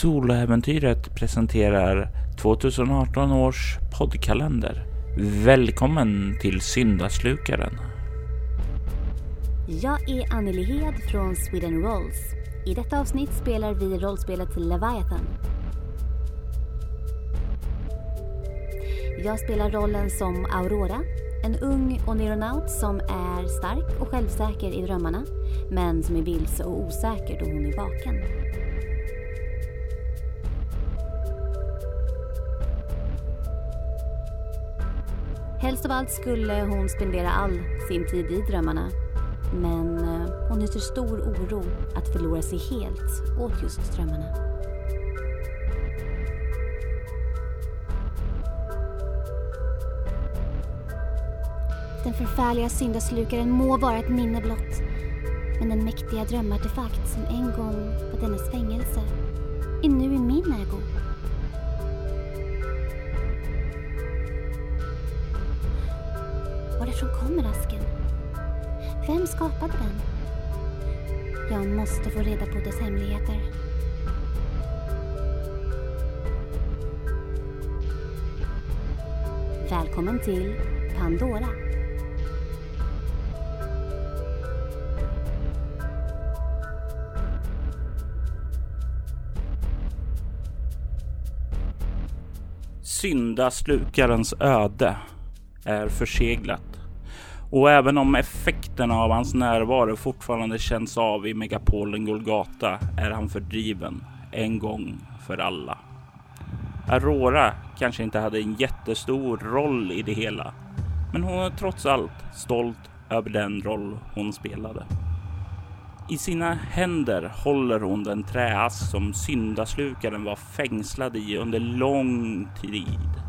Soloäventyret presenterar 2018 års poddkalender. Välkommen till Syndaslukaren. Jag är Anneli Hed från Sweden Rolls. I detta avsnitt spelar vi rollspelet Leviathan. Jag spelar rollen som Aurora, en ung onironaut som är stark och självsäker i drömmarna men som är vilse och osäker då hon är vaken. Helst av allt skulle hon spendera all sin tid i drömmarna. Men eh, hon hyser stor oro att förlora sig helt åt just drömmarna. Den förfärliga syndaslukaren må vara ett minne blott. Men den mäktiga drömartefakt som en gång var dennes fängelse är nu i min ägo. Varifrån kommer asken? Vem skapade den? Jag måste få reda på dess hemligheter. Välkommen till Pandora. Syndaslukarens öde är förseglat. Och även om effekterna av hans närvaro fortfarande känns av i megapolen Golgata är han fördriven en gång för alla. Aurora kanske inte hade en jättestor roll i det hela, men hon är trots allt stolt över den roll hon spelade. I sina händer håller hon den träask som syndaslukaren var fängslad i under lång tid.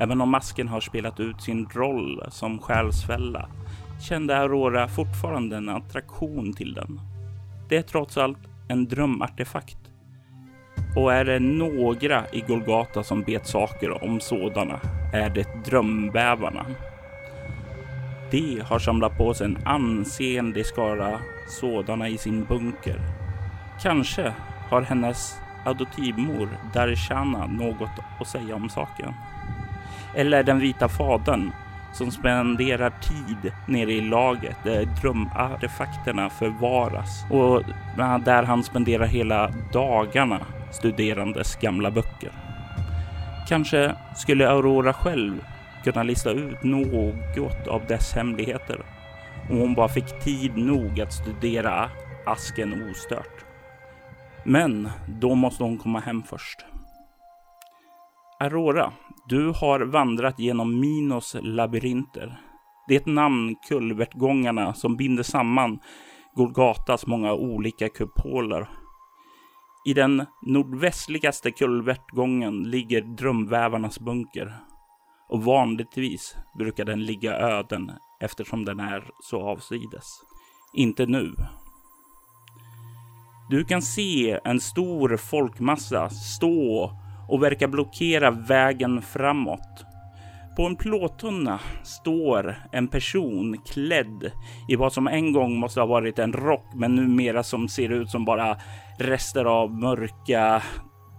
Även om masken har spelat ut sin roll som själsfälla kände Aurora fortfarande en attraktion till den. Det är trots allt en drömartefakt. Och är det några i Golgata som vet saker om sådana är det drömbävarna. De har samlat på sig en ansenlig skara sådana i sin bunker. Kanske har hennes adoptivmor Darshana något att säga om saken. Eller den vita fadern som spenderar tid nere i laget där drömartefakterna förvaras och eh, där han spenderar hela dagarna studerandes gamla böcker. Kanske skulle Aurora själv kunna lista ut något av dess hemligheter om hon bara fick tid nog att studera asken ostört. Men då måste hon komma hem först. Aurora, du har vandrat genom Minos labyrinter. Det namn kulvertgångarna som binder samman Golgatas många olika kupoler. I den nordvästligaste kulvertgången ligger drömvävarnas bunker. Och vanligtvis brukar den ligga öden eftersom den är så avsides. Inte nu. Du kan se en stor folkmassa stå och verkar blockera vägen framåt. På en plåttunna står en person klädd i vad som en gång måste ha varit en rock, men numera som ser ut som bara rester av mörka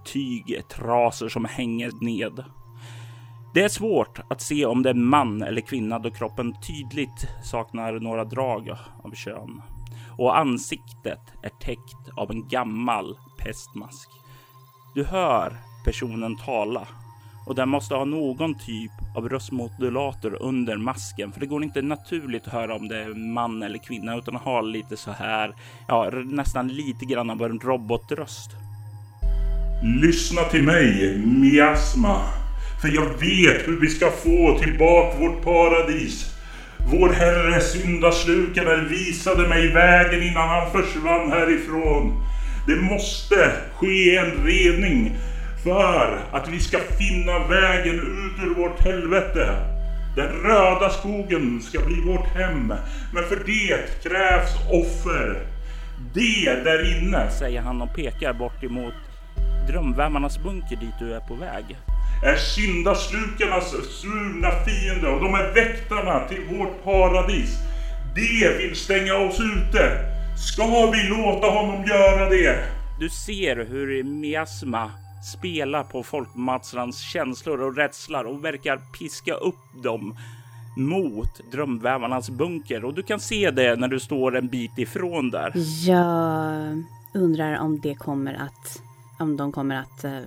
tygtrasor som hänger ned. Det är svårt att se om det är man eller kvinna då kroppen tydligt saknar några drag av kön och ansiktet är täckt av en gammal pestmask. Du hör personen tala och den måste ha någon typ av röstmodulator under masken, för det går inte naturligt att höra om det är man eller kvinna utan att ha lite så här, ja, nästan lite grann av en robotröst. Lyssna till mig, miasma. För jag vet hur vi ska få tillbaka vårt paradis. Vår Herre syndaslukare visade mig vägen innan han försvann härifrån. Det måste ske en rening för att vi ska finna vägen ut ur vårt helvete. Den röda skogen ska bli vårt hem. Men för det krävs offer. Det där inne, säger han och pekar bort emot drömvärmarnas bunker dit du är på väg. Är syndaslukarnas svurna fiende och de är väktarna till vårt paradis. De vill stänga oss ute. Ska vi låta honom göra det? Du ser hur miasma spelar på folkmassornas känslor och rädslor och verkar piska upp dem mot drömvävarnas bunker och du kan se det när du står en bit ifrån där. Jag undrar om det kommer att, om de kommer att, eh,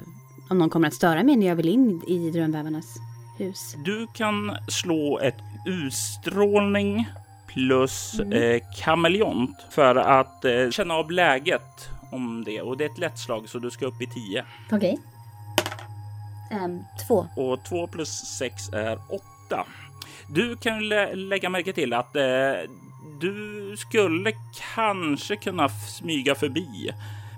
om de kommer att störa mig när jag vill in i drömvävarnas hus. Du kan slå ett utstrålning plus eh, kameleont för att eh, känna av läget om det och det är ett lätt slag så du ska upp i 10 Okej. Ehm, två. och 2 plus 6 är 8. Du kan lä- lägga märke till att eh, du skulle kanske kunna smyga förbi.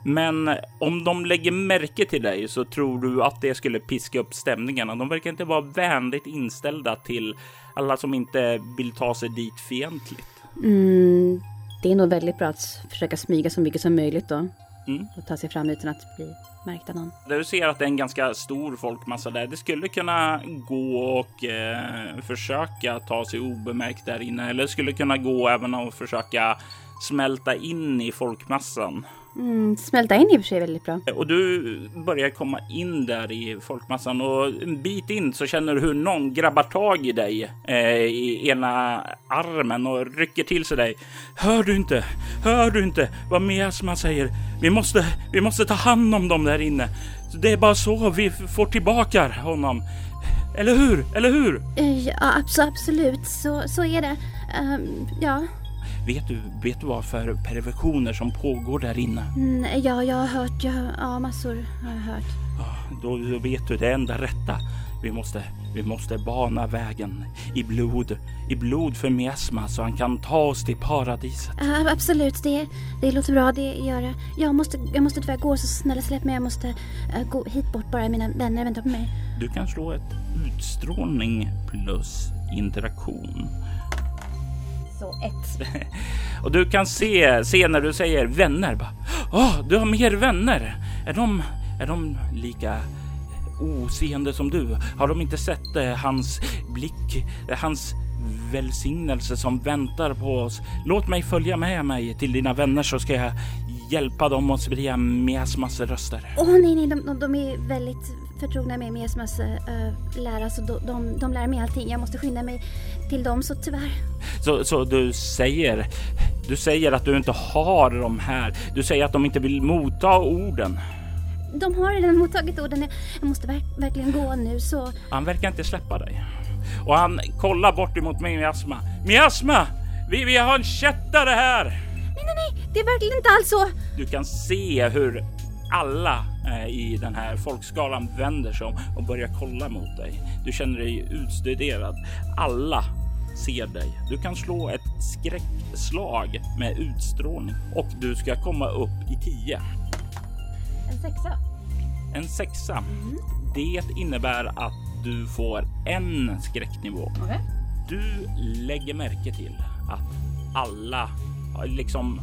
Men om de lägger märke till dig så tror du att det skulle piska upp stämningarna. De verkar inte vara vänligt inställda till alla som inte vill ta sig dit fientligt. Mm, det är nog väldigt bra att försöka smyga så mycket som möjligt då. Mm. Och ta sig fram utan att bli märkt av någon. Du ser att det är en ganska stor folkmassa där. Det skulle kunna gå och eh, försöka ta sig obemärkt där inne. Eller skulle kunna gå även att försöka smälta in i folkmassan. Mm, smälta in i och för sig väldigt bra. Och du börjar komma in där i folkmassan och en bit in så känner du hur någon grabbar tag i dig eh, i ena armen och rycker till sig dig. Hör du inte? Hör du inte vad Miasma säger? Vi måste, vi måste ta hand om dem där inne. Det är bara så vi får tillbaka honom. Eller hur? Eller hur? Eh, Ja, abso- absolut. Så, så är det. Ehm, ja. Vet du, vet du vad för perversioner som pågår där inne? Mm, ja, jag har hört. Jag, ja, massor har jag hört. Ah, Då, då vet du det enda rätta. Vi måste, vi måste bana vägen i blod, i blod för Miasma så han kan ta oss till paradiset. Ja, absolut, det, det låter bra. Det gör det. Jag måste, jag måste tyvärr gå, så snälla släpp mig. Jag måste eh, gå hit bort bara. Mina vänner väntar på mig. Du kan slå ett utstrålning plus interaktion. Så ett. Och du kan se, se när du säger vänner. Bara, Åh, du har mer vänner. Är de, är de lika oseende som du? Har de inte sett eh, hans blick, eh, hans välsignelse som väntar på oss? Låt mig följa med mig till dina vänner så ska jag hjälpa dem att sprida miasmas röster. Åh nej, nej, de, de, de är väldigt förtrogna med Miasmas uh, lära, så de, de, de lär mig allting. Jag måste skynda mig till dem, så tyvärr. Så, så du säger, du säger att du inte har de här. Du säger att de inte vill motta orden. De har redan mottagit orden. Jag måste verk, verkligen gå nu, så... Han verkar inte släppa dig. Och han kollar bort emot mig Miasma. Miasma! Vi, vi har en kättare här! Nej, nej, det är verkligen inte alls så. Du kan se hur alla eh, i den här folkskalan vänder sig om och börjar kolla mot dig. Du känner dig utstuderad. Alla ser dig. Du kan slå ett skräckslag med utstrålning och du ska komma upp i 10. En sexa. En sexa. Det innebär att du får en skräcknivå. Okej. Du lägger märke till att alla liksom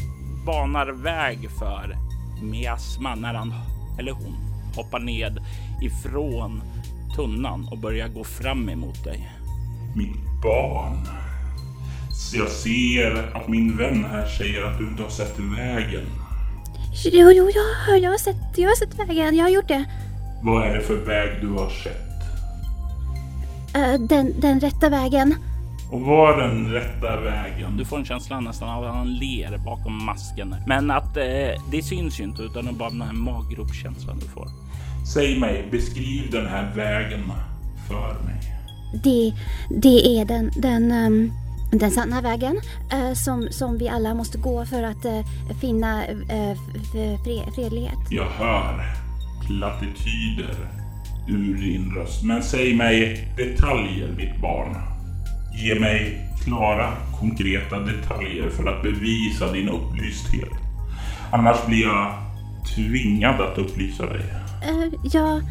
banar väg för miasma när han eller hon hoppar ned ifrån tunnan och börjar gå fram emot dig. Mitt barn. Så jag ser att min vän här säger att du inte har sett vägen. Jo, jo, jag, har- jag, har sett, jag har sett vägen. Jag har gjort det. Vad är det för väg du har sett? Eh, den, den rätta vägen. Och var den rätta vägen? Du får en känsla nästan av att han ler bakom masken, men att eh, det syns ju inte utan det är bara den här maggropskänslan du får. Säg mig, beskriv den här vägen för mig. Det, det är den, den, ehm, den sanna vägen eh, som, som vi alla måste gå för att eh, finna eh, f- f- fre, fredlighet. Jag hör plattityder ur din röst. Men säg mig detaljer, mitt barn. Ge mig klara, konkreta detaljer för att bevisa din upplysthet. Annars blir jag tvingad att upplysa dig. Eh, jag,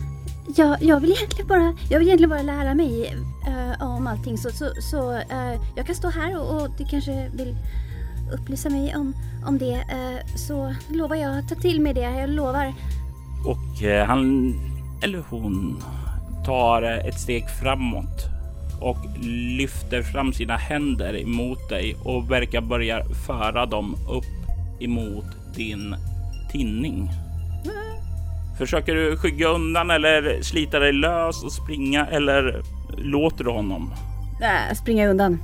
jag, jag, vill egentligen bara, jag vill egentligen bara lära mig eh, om allting så, så, så eh, jag kan stå här och, och du kanske vill upplysa mig om, om det eh, så lovar jag att ta till mig det, jag lovar. Och han eller hon tar ett steg framåt och lyfter fram sina händer emot dig och verkar börja föra dem upp emot din tinning. Försöker du skygga undan eller slita dig lös och springa eller låter du honom? Äh, springa undan.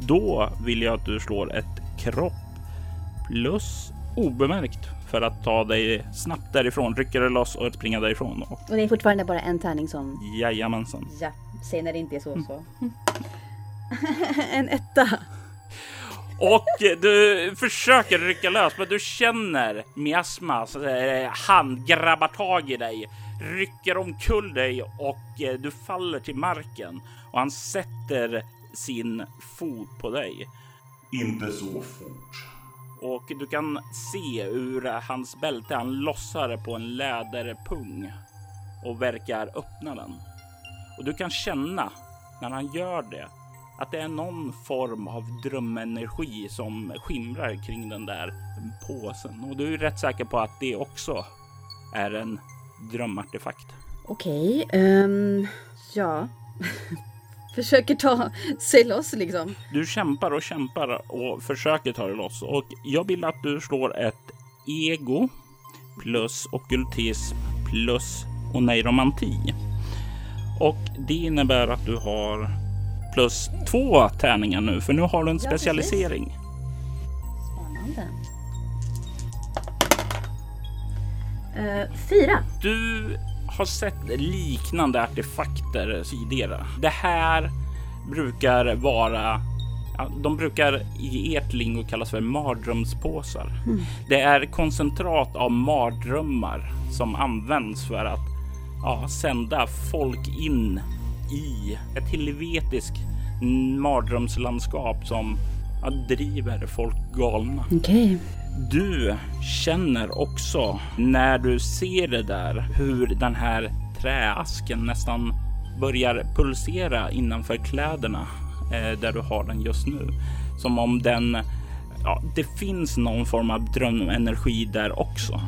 Då vill jag att du slår ett kropp plus obemärkt för att ta dig snabbt därifrån, rycka dig loss och springa därifrån. Och Och det är fortfarande bara en tärning som... jajamensan. Ja, säg när det inte är så så. en etta. Och du försöker rycka lös, men du känner miasmas eh, hand grabbar tag i dig, rycker omkull dig och eh, du faller till marken och han sätter sin fot på dig. Inte så fort. Och du kan se ur hans bälte, han lossar på en läderpung och verkar öppna den. Och du kan känna när han gör det att det är någon form av drömenergi som skimrar kring den där påsen. Och du är rätt säker på att det också är en drömartefakt. Okej, ehm, ja. Försöker ta sig loss liksom. Du kämpar och kämpar och försöker ta dig loss och jag vill att du slår ett ego plus ockultism plus oneiromanti. Och det innebär att du har plus två tärningar nu, för nu har du en Ja, specialisering. Spännande. Eh, fyra. Du har sett liknande artefakter tidigare. Det här brukar vara de brukar i ert lingo kallas för mardrömspåsar. Det är koncentrat av mardrömmar som används för att ja, sända folk in i ett helvetiskt mardrömslandskap som ja, driver folk galna. Okej. Du känner också när du ser det där hur den här träasken nästan börjar pulsera innanför kläderna eh, där du har den just nu. Som om den, ja, det finns någon form av drömenergi där också.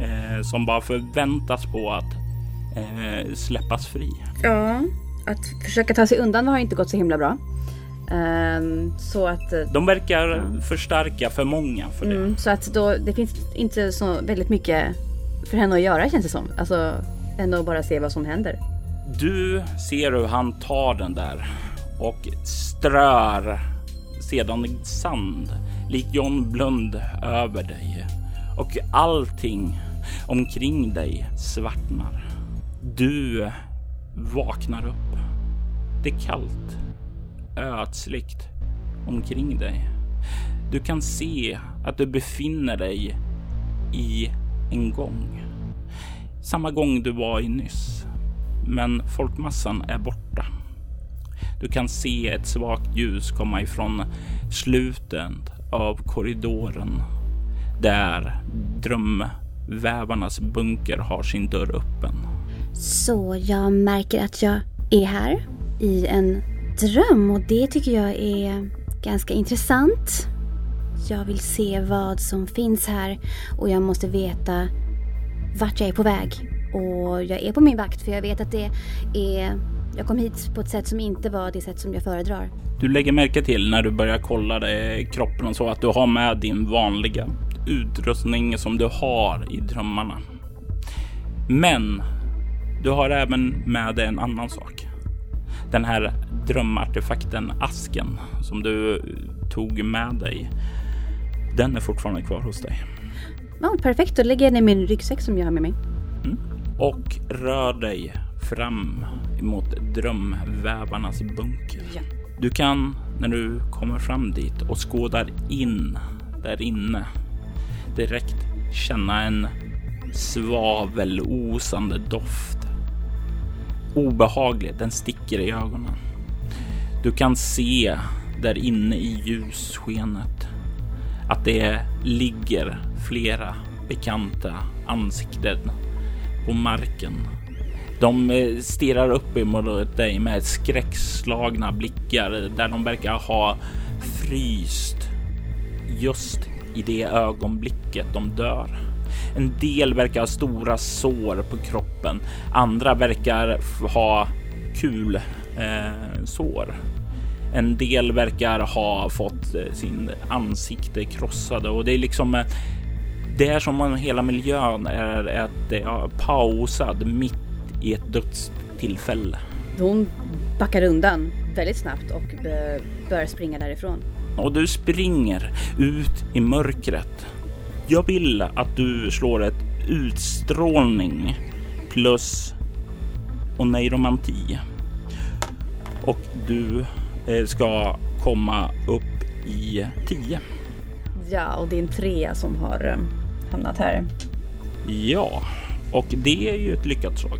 Eh, som bara förväntas på att eh, släppas fri. Ja, att försöka ta sig undan har inte gått så himla bra. Ehm, så att, eh, De verkar förstärka för många för det. mm, så att då, det finns inte så väldigt mycket för henne att göra känns det som. Alltså, än att bara se vad som händer. Du ser hur han tar den där och strör sedan sand likt John Blund över dig och allting omkring dig svartnar. Du vaknar upp. Det är kallt, ödsligt omkring dig. Du kan se att du befinner dig i en gång. Samma gång du var i nyss men folkmassan är borta. Du kan se ett svagt ljus komma ifrån slutet av korridoren där drömvävarnas bunker har sin dörr öppen. Så jag märker att jag är här i en dröm och det tycker jag är ganska intressant. Jag vill se vad som finns här och jag måste veta vart jag är på väg. Och jag är på min vakt för jag vet att det är... Jag kom hit på ett sätt som inte var det sätt som jag föredrar. Du lägger märke till när du börjar kolla det, kroppen och så att du har med din vanliga utrustning som du har i drömmarna. Men du har även med dig en annan sak. Den här drömartefakten asken som du tog med dig. Den är fortfarande kvar hos dig. Ja, perfekt, då lägger jag ner min ryggsäck som jag har med mig. och rör dig fram emot drömvävarnas bunker. Ja. Du kan när du kommer fram dit och skådar in där inne direkt känna en svavelosande doft. Obehaglig, den sticker i ögonen. Du kan se där inne i ljusskenet att det ligger flera bekanta ansikten på marken. De eh, stirrar upp emot dig med skräckslagna blickar där de verkar ha fryst just i det ögonblicket de dör. En del verkar ha stora sår på kroppen. Andra verkar ha kul eh, sår. En del verkar ha fått eh, sin ansikte krossade och det är liksom eh, Det är som om hela miljön är, är, är pausad mitt i ett dödstillfälle. Hon backar undan väldigt snabbt och börjar springa därifrån. Och du springer ut i mörkret. Jag vill att du slår ett utstrålning plus oneiromanti. Och du eh, ska komma upp i 10. Ja, och det är en trea som har eh, hamnat här. Ja, och det är ju ett lyckat slag.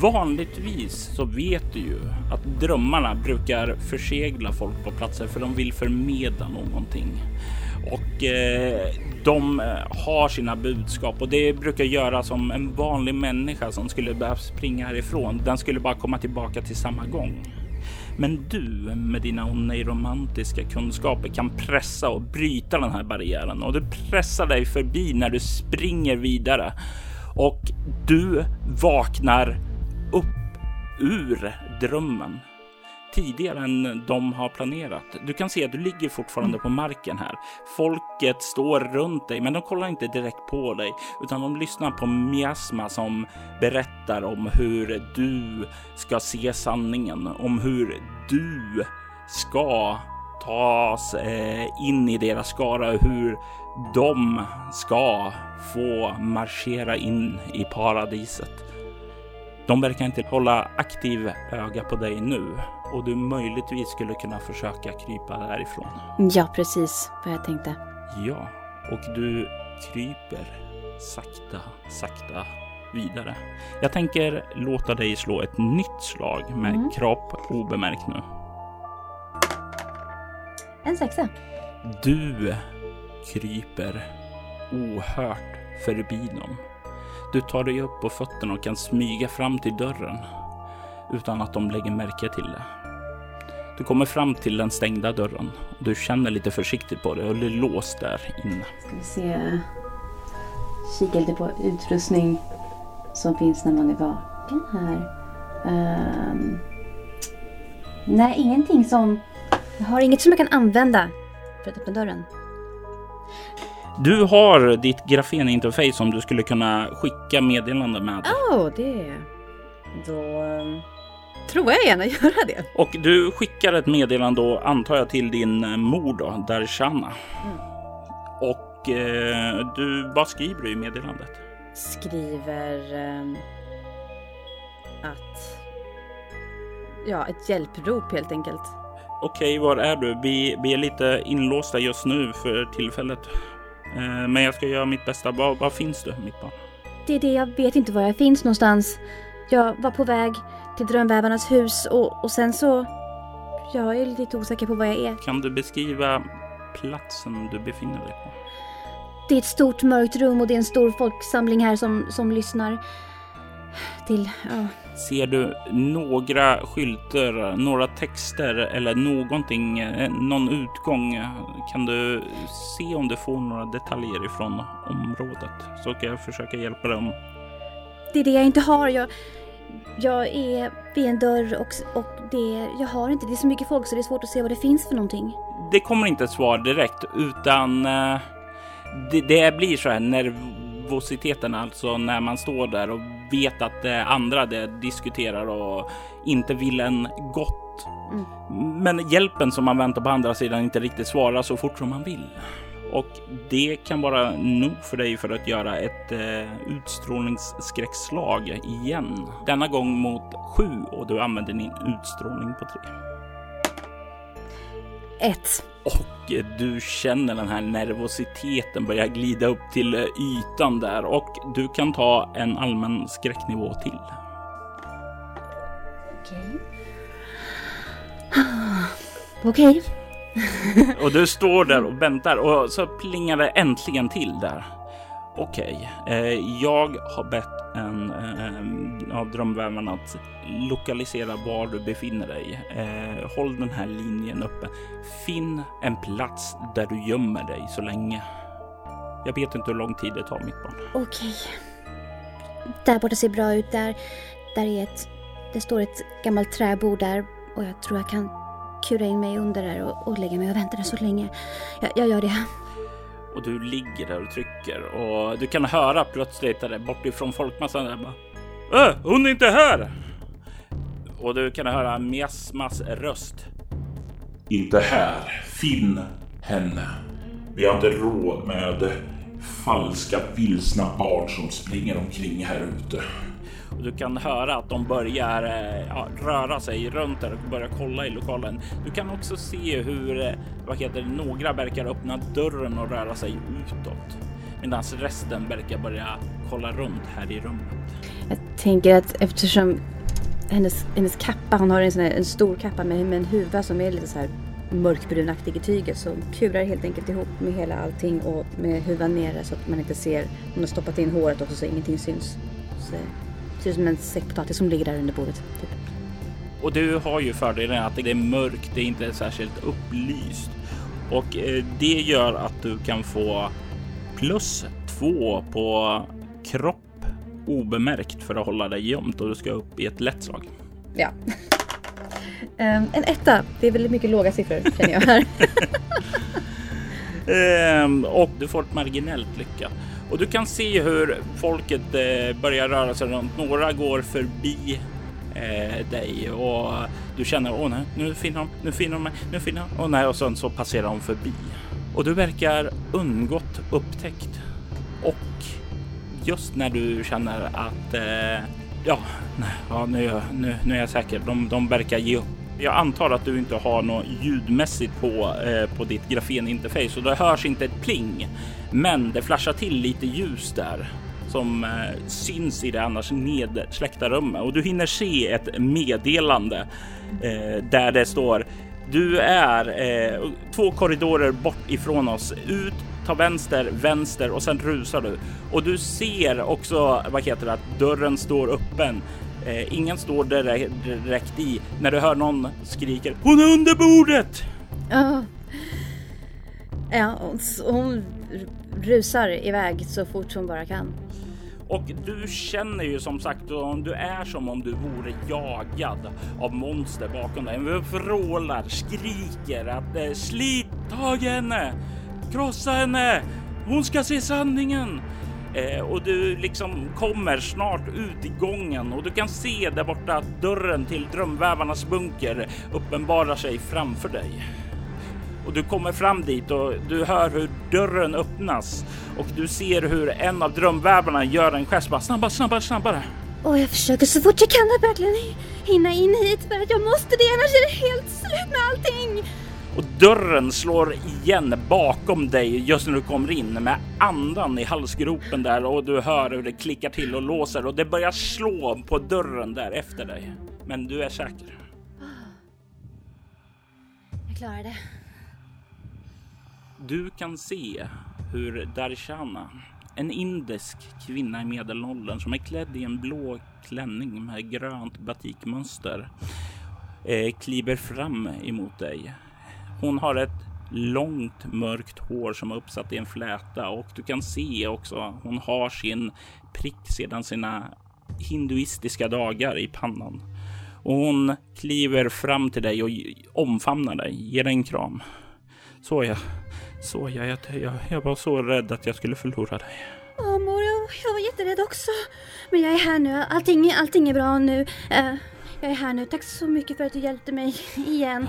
Vanligtvis så vet du ju att drömmarna brukar försegla folk på platser för de vill förmedla någonting. Och eh, de eh, har sina budskap och det brukar göra som en vanlig människa som skulle behöva springa härifrån. Den skulle bara komma tillbaka till samma gång. Men du med dina oneiromantiska kunskaper kan pressa och bryta den här barriären och du pressar dig förbi när du springer vidare och du vaknar upp ur drömmen tidigare än de har planerat. Du kan se att du ligger fortfarande på marken här. Folket står runt dig, men de kollar inte direkt på dig, utan de lyssnar på miasma som berättar om hur du ska se sanningen, om hur du ska tas eh, in i deras skara, hur de ska få marschera in i paradiset. De verkar inte hålla aktiv öga på dig nu och du möjligtvis skulle kunna försöka krypa därifrån. Ja, precis vad jag tänkte. Ja, och du kryper sakta, sakta vidare. Jag tänker låta dig slå ett nytt slag med mm. kropp obemärkt nu. En sexa. Du kryper ohört förbi dem. Du tar dig upp på fötterna och kan smyga fram till dörren utan att de lägger märke till det. Du kommer fram till den stängda dörren och du känner lite försiktigt på det och det är låst där inne. Ska vi se. Kika lite på utrustning som finns när man är vaken här. Um, nej, ingenting som... Jag har inget som jag kan använda för att öppna dörren. Du har ditt grafeninterface som du skulle kunna skicka meddelande med. Åh, oh, det... Då um, tror jag gärna göra det. Och du skickar ett meddelande då, antar jag, till din eh, mor då, Darshana. Mm. Och eh, du, vad skriver du i meddelandet? Skriver eh, att... Ja, ett hjälprop helt enkelt. Okej, var är du? Vi, vi är lite inlåsta just nu för tillfället. Eh, men jag ska göra mitt bästa. Var, var finns du, mitt barn? Det är det, jag vet inte var jag finns någonstans. Jag var på väg till Drömvävarnas hus och, och sen så... Jag är lite osäker på var jag är. Kan du beskriva platsen du befinner dig på? Det är ett stort mörkt rum och det är en stor folksamling här som, som lyssnar till... Ja. Ser du några skyltar, några texter eller någonting, eh, någon utgång? Kan du se om du får några detaljer ifrån området? Så kan jag försöka hjälpa dig om... Det är det jag inte har. Jag, jag är vid en dörr och, och det, jag har inte, det är så mycket folk så det är svårt att se vad det finns för någonting. Det kommer inte ett svar direkt utan uh, det, det, blir så här nervositeten alltså när man står där och vet att det andra det diskuterar och inte vill en gott. Mm. Men hjälpen som man väntar på andra sidan inte riktigt svarar så fort som man vill. Och det kan vara nog för dig för att göra ett eh, utstrålningsskräckslag igen. Denna gång mot sju och du använder din utstrålning på tre. Ett. Och du känner den här nervositeten börja glida upp till ytan där och du kan ta en allmän skräcknivå till. Okej. Okej. Okay. och du står där och väntar och så plingar det äntligen till där. Okej, okay. eh, jag har bett en eh, av drömvävarna att lokalisera var du befinner dig. Eh, håll den här linjen uppe. Finn en plats där du gömmer dig så länge. Jag vet inte hur lång tid det tar mitt barn. Okej. Okay. Där borta ser bra ut. Där, där är ett, det står ett gammalt träbord där och jag tror jag kan kura in mig under där och, och lägga mig och vänta där så länge. Jag, jag gör det. Och du ligger där och trycker och du kan höra plötsligt där bortifrån folkmassan där bara. Äh, hon är inte här! Och du kan höra Miasmas röst. Inte här. Finn henne. Vi har inte råd med falska vilsna barn som springer omkring här ute. Och du kan höra att de börjar eh, ja, röra sig runt där och börjar kolla i lokalen. Du kan också se hur eh, vad heter några verkar öppna dörren och röra sig utåt medan resten verkar börja kolla runt här i rummet. Jag tänker att eftersom hennes, hennes kappa, hon har en, sån här, en stor kappa med, med en huva som är lite så här mörkbrunaktig i tyget så kurar helt enkelt ihop med hela allting och med huvan nere så att man inte ser. Hon har stoppat in håret också så ingenting syns. Så ser ut som en säck potatis som ligger där under bordet. Typ. Och du har ju fördelen att det är mörkt, det är inte särskilt upplyst och eh, det gör att du kan få plus två på kropp obemärkt för att hålla dig gömt och du ska upp i ett lätt slag. Ja. Um, en etta. Det är väldigt mycket låga siffror känner jag här. um, och du får ett marginellt lycka. Och du kan se hur folket eh, börjar röra sig runt. Några går förbi eh, dig och du känner åh nej, nu finner de, nu finner de mig, nu finner de, åh nej och sen så passerar de förbi. Och du verkar undgått upptäckt. Och just när du känner att eh, ja, nej, ja nu, nu, nu är jag säker, de, de verkar ge upp. Jag antar att du inte har något ljudmässigt på, eh, på ditt grafeninterface och det hörs inte ett pling. Men det flashar till lite ljus där som eh, syns i det annars nedsläckta rummet och du hinner se ett meddelande eh, där det står du är eh, två korridorer bort ifrån oss. Ut, ta vänster, vänster och sen rusar du. Och du ser också, vad heter det, att dörren står öppen. Eh, ingen står direkt, direkt i när du hör någon skriker Hon är under bordet! Ja, ja hon, hon rusar iväg så fort hon bara kan. Och du känner ju som sagt om du är som om du vore jagad av monster bakom dig. Du vrålar, skriker att eh, slit tag henne, krossa henne, hon ska se sanningen. Eh, och du liksom kommer snart ut i gången och du kan se där borta att dörren till drömvävarnas bunker uppenbarar sig framför dig och du kommer fram dit och du hör hur dörren öppnas och du ser hur en av drömvävarna gör en gest bara snabbare, snabbare, snabbare. Och jag försöker så fort jag kan att verkligen hinna in hit för att jag måste det annars är det helt slut med allting. Och dörren slår igen bakom dig just när du kommer in med andan i halsgropen där och du hör hur det klickar till och låser och det börjar slå på dörren där efter dig. Men du är säker. Jag klarar det. Du kan se hur Darshana, en indisk kvinna i medelåldern som är klädd i en blå klänning med grönt batikmönster, eh, kliver fram emot dig. Hon har ett långt mörkt hår som är uppsatt i en fläta och du kan se också hon har sin prick sedan sina hinduistiska dagar i pannan. Och hon kliver fram till dig och omfamnar dig, ger dig en kram. Så ja, så jag, jag, jag, jag var så rädd att jag skulle förlora dig. Åh mor, jag, jag var jätterädd också. Men jag är här nu. Allting, allting är bra nu. Uh, jag är här nu. Tack så mycket för att du hjälpte mig igen.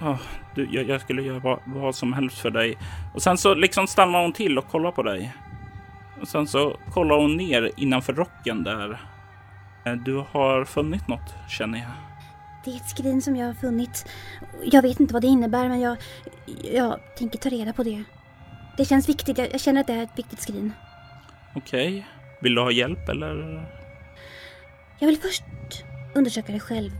Oh, du, jag, jag, skulle göra vad, vad, som helst för dig. Och sen så liksom stannar hon till och kollar på dig. Och sen så kollar hon ner innanför rocken där. Eh, du har funnit något, känner jag. Det är ett skrin som jag har funnit. Jag vet inte vad det innebär men jag, jag tänker ta reda på det. Det känns viktigt. Jag känner att det är ett viktigt skrin. Okej. Okay. Vill du ha hjälp eller? Jag vill först undersöka det själv.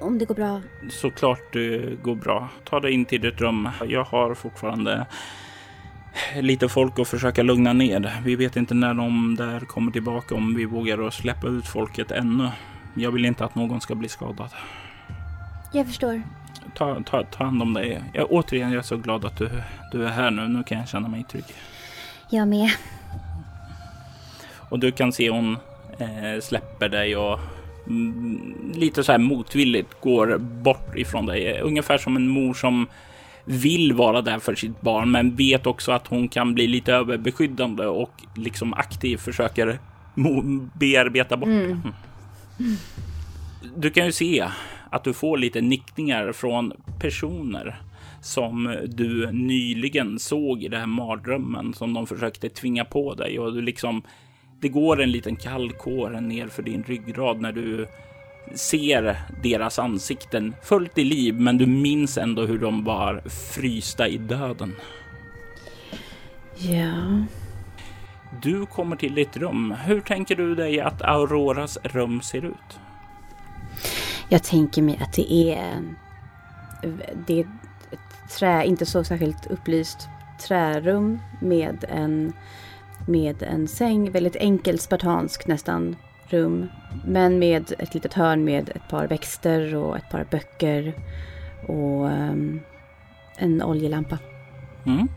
Om det går bra. Såklart det går bra. Ta dig in till ditt rum. Jag har fortfarande lite folk att försöka lugna ner. Vi vet inte när de där kommer tillbaka om vi vågar släppa ut folket ännu. Jag vill inte att någon ska bli skadad. Jag förstår. Ta, ta, ta hand om dig. Jag, återigen, jag är så glad att du, du är här nu. Nu kan jag känna mig trygg. Jag med. Och du kan se hon eh, släpper dig och mm, lite så här motvilligt går bort ifrån dig. Ungefär som en mor som vill vara där för sitt barn, men vet också att hon kan bli lite överbeskyddande och liksom aktivt försöker bearbeta bort mm. Du kan ju se att du får lite nickningar från personer som du nyligen såg i den här mardrömmen som de försökte tvinga på dig och du liksom det går en liten kall kår ner för din ryggrad när du ser deras ansikten fullt i liv, men du minns ändå hur de var frysta i döden. Ja. Du kommer till ditt rum. Hur tänker du dig att Auroras rum ser ut? Jag tänker mig att det är, det är ett trä, inte så särskilt upplyst trärum med en, med en säng, väldigt enkelt spartansk nästan rum. Men med ett litet hörn med ett par växter och ett par böcker och um, en oljelampa. Mm.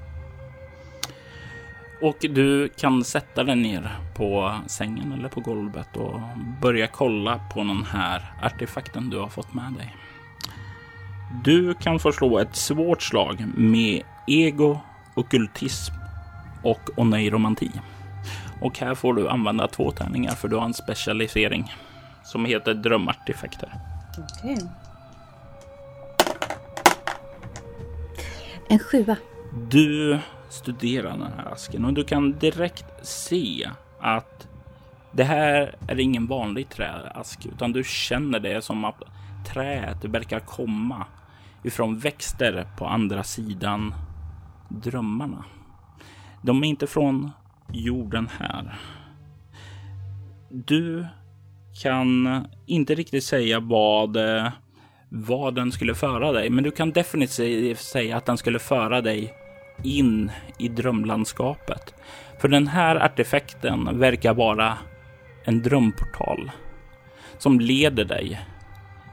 Och du kan sätta dig ner på sängen eller på golvet och börja kolla på den här artefakten du har fått med dig. Du kan få slå ett svårt slag med ego, okultism och oneiromanti. Och här får du använda två tärningar för du har en specialisering som heter drömartefakter. Okay. En sjua. Du studera den här asken och du kan direkt se att det här är ingen vanlig träask utan du känner det som att träet verkar komma ifrån växter på andra sidan drömmarna. De är inte från jorden här. Du kan inte riktigt säga vad, eh, vad den skulle föra dig, men du kan definitivt säga att den skulle föra dig in i drömlandskapet. För den här artefakten verkar vara en drömportal som leder dig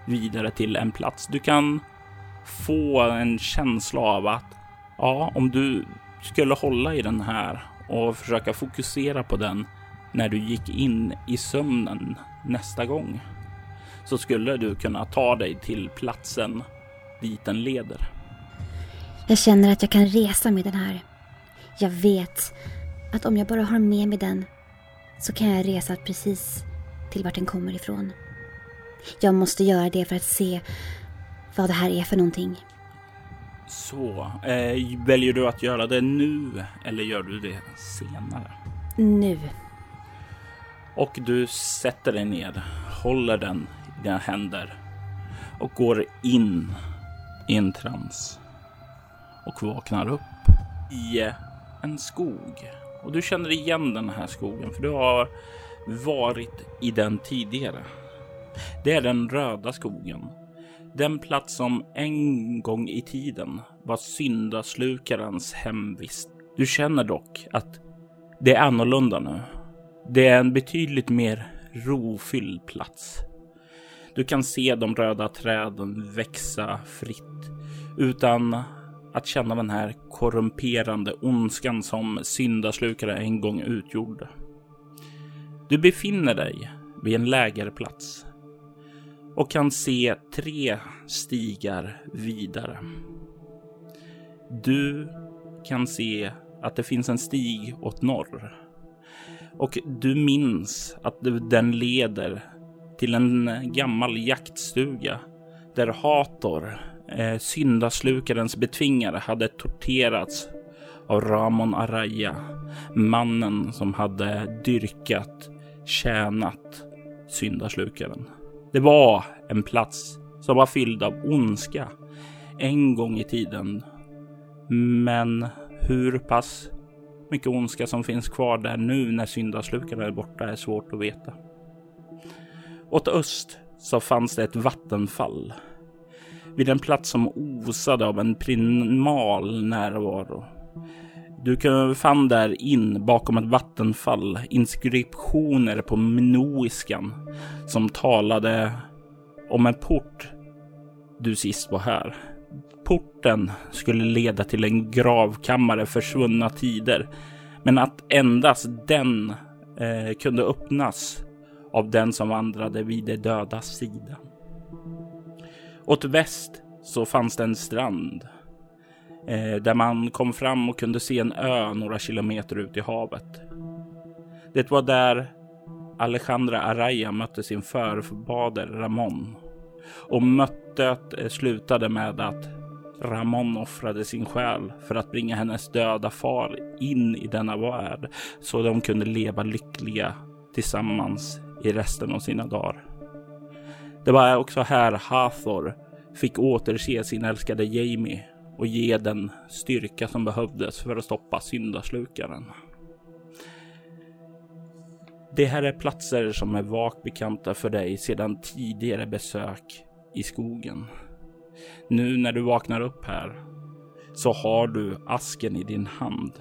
vidare till en plats. Du kan få en känsla av att ja, om du skulle hålla i den här och försöka fokusera på den när du gick in i sömnen nästa gång så skulle du kunna ta dig till platsen dit den leder. Jag känner att jag kan resa med den här. Jag vet att om jag bara har med mig den så kan jag resa precis till vart den kommer ifrån. Jag måste göra det för att se vad det här är för någonting. Så, eh, väljer du att göra det nu eller gör du det senare? Nu. Och du sätter dig ner, håller den i dina händer och går in i en trans och vaknar upp i en skog. Och du känner igen den här skogen för du har varit i den tidigare. Det är den röda skogen den plats som en gång i tiden var syndaslukarens hemvist. Du känner dock att det är annorlunda nu. Det är en betydligt mer rofylld plats. Du kan se de röda träden växa fritt utan att känna den här korrumperande ondskan som syndaslukare en gång utgjorde. Du befinner dig vid en lägerplats och kan se tre stigar vidare. Du kan se att det finns en stig åt norr och du minns att den leder till en gammal jaktstuga där Hator, eh, syndaslukarens betvingare, hade torterats av Ramon Araya, mannen som hade dyrkat, tjänat syndaslukaren. Det var en plats som var fylld av ondska en gång i tiden. Men hur pass mycket ondska som finns kvar där nu när syndaslukaren är borta är svårt att veta. Åt öst så fanns det ett vattenfall vid en plats som osade av en primal närvaro. Du fann där in bakom ett vattenfall inskriptioner på minoiskan som talade om en port du sist var här. Porten skulle leda till en gravkammare försvunna tider, men att endast den eh, kunde öppnas av den som vandrade vid de dödas sida. Åt väst så fanns det en strand Eh, där man kom fram och kunde se en ö några kilometer ut i havet. Det var där Alejandra Araya mötte sin förfader Ramon och mötet eh, slutade med att Ramon offrade sin själ för att bringa hennes döda far in i denna värld så de kunde leva lyckliga tillsammans i resten av sina dagar. Det var också här Hathor fick återse sin älskade Jamie och ge den styrka som behövdes för att stoppa syndaslukaren. Det här är platser som är vagt bekanta för dig sedan tidigare besök i skogen. Nu när du vaknar upp här så har du asken i din hand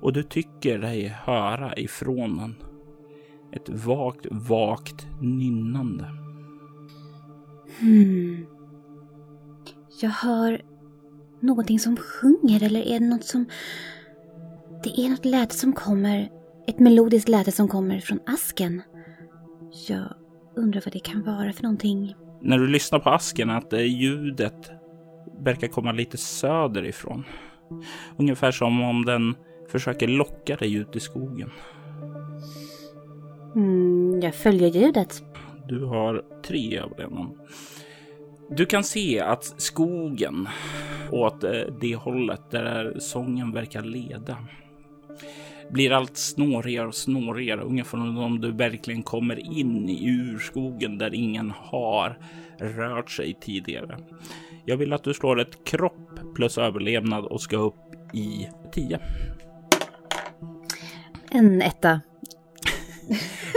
och du tycker dig höra ifrån den ett vagt, vagt nynnande. Hmm. Jag hör någonting som sjunger eller är det något som... Det är något läte som kommer, ett melodiskt läte som kommer från asken. Jag undrar vad det kan vara för någonting. När du lyssnar på asken att ljudet verkar komma lite söderifrån. Ungefär som om den försöker locka dig ut i skogen. Mm, jag följer ljudet. Du har tre av ögonen. Du kan se att skogen åt eh, det hållet där sången verkar leda blir allt snårigare och snårigare, ungefär som om du verkligen kommer in i urskogen där ingen har rört sig tidigare. Jag vill att du slår ett kropp plus överlevnad och ska upp i 10. En etta.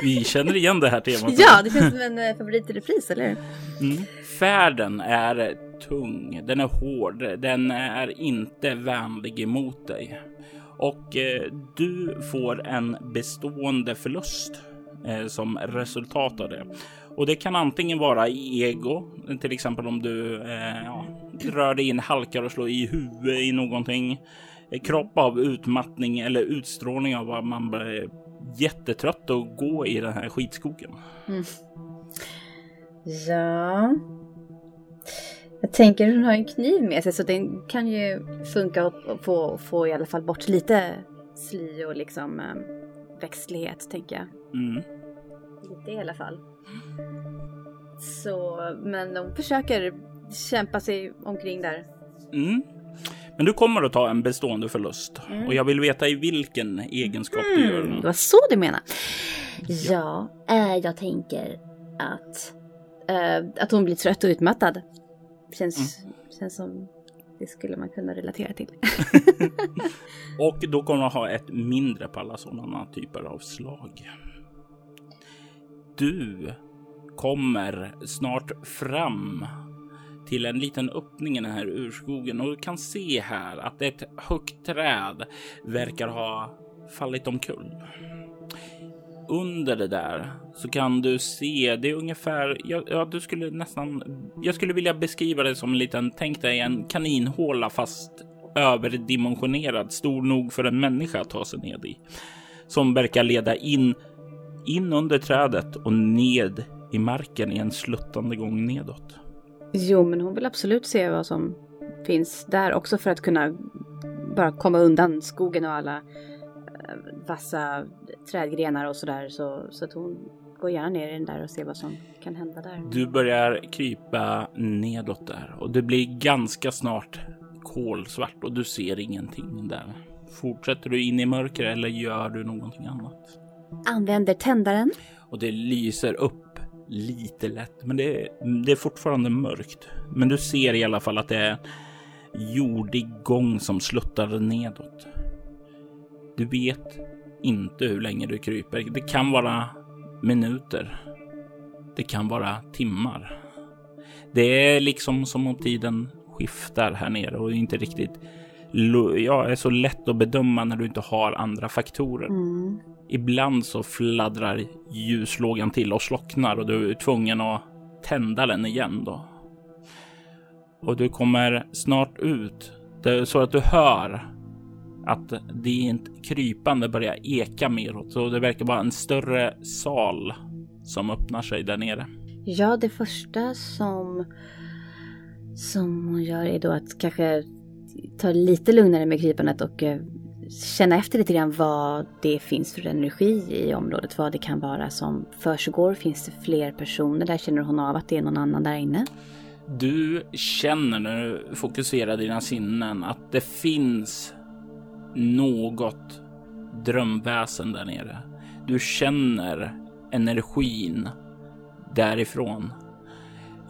Vi känner igen det här temat. Ja, det känns som en eh, favorit i repris, eller hur? Mm. Färden är tung, den är hård, den är inte vänlig emot dig. Och eh, du får en bestående förlust eh, som resultat av det. Och det kan antingen vara i ego, till exempel om du eh, ja, rör dig in, halkar och slår i huvudet i någonting. Kropp av utmattning eller utstrålning av att man jättetrött att gå i den här skitskogen. Mm. Ja. Jag tänker hon har en kniv med sig så den kan ju funka att få, få i alla fall bort lite sly och liksom um, växtlighet tänker jag. Mm. Lite i alla fall. Så, men de försöker kämpa sig omkring där. Mm. Men du kommer att ta en bestående förlust mm. och jag vill veta i vilken egenskap du gör den. Det var så du menar. Ja, äh, jag tänker att, äh, att hon blir trött och utmattad. Känns, mm. känns som det skulle man kunna relatera till. och då kommer man ha ett mindre på alla sådana typer av slag. Du kommer snart fram till en liten öppning i den här urskogen och du kan se här att ett högt träd verkar ha fallit omkull under det där så kan du se, det är ungefär, ja, ja, du skulle nästan, jag skulle vilja beskriva det som en liten, tänk dig en kaninhåla fast överdimensionerad, stor nog för en människa att ta sig ned i. Som verkar leda in, in under trädet och ned i marken i en sluttande gång nedåt. Jo, men hon vill absolut se vad som finns där också för att kunna bara komma undan skogen och alla vassa trädgrenar och sådär så, så att hon går gärna ner i den där och ser vad som kan hända där. Du börjar krypa nedåt där och det blir ganska snart kolsvart och du ser ingenting där. Fortsätter du in i mörker eller gör du någonting annat? Använder tändaren. Och det lyser upp lite lätt, men det är, det är fortfarande mörkt. Men du ser i alla fall att det är jordig gång som sluttar nedåt. Du vet inte hur länge du kryper. Det kan vara minuter. Det kan vara timmar. Det är liksom som om tiden skiftar här nere och inte riktigt ja, är så lätt att bedöma när du inte har andra faktorer. Mm. Ibland så fladdrar ljuslågan till och slocknar och du är tvungen att tända den igen då. Och du kommer snart ut så att du hör att ditt krypande börjar eka meråt och det verkar vara en större sal som öppnar sig där nere. Ja, det första som som hon gör är då att kanske ta lite lugnare med krypandet och eh, känna efter lite grann vad det finns för energi i området. Vad det kan vara som försiggår. Finns det fler personer där? Känner hon av att det är någon annan där inne? Du känner när du fokuserar dina sinnen att det finns något drömväsen där nere. Du känner energin därifrån.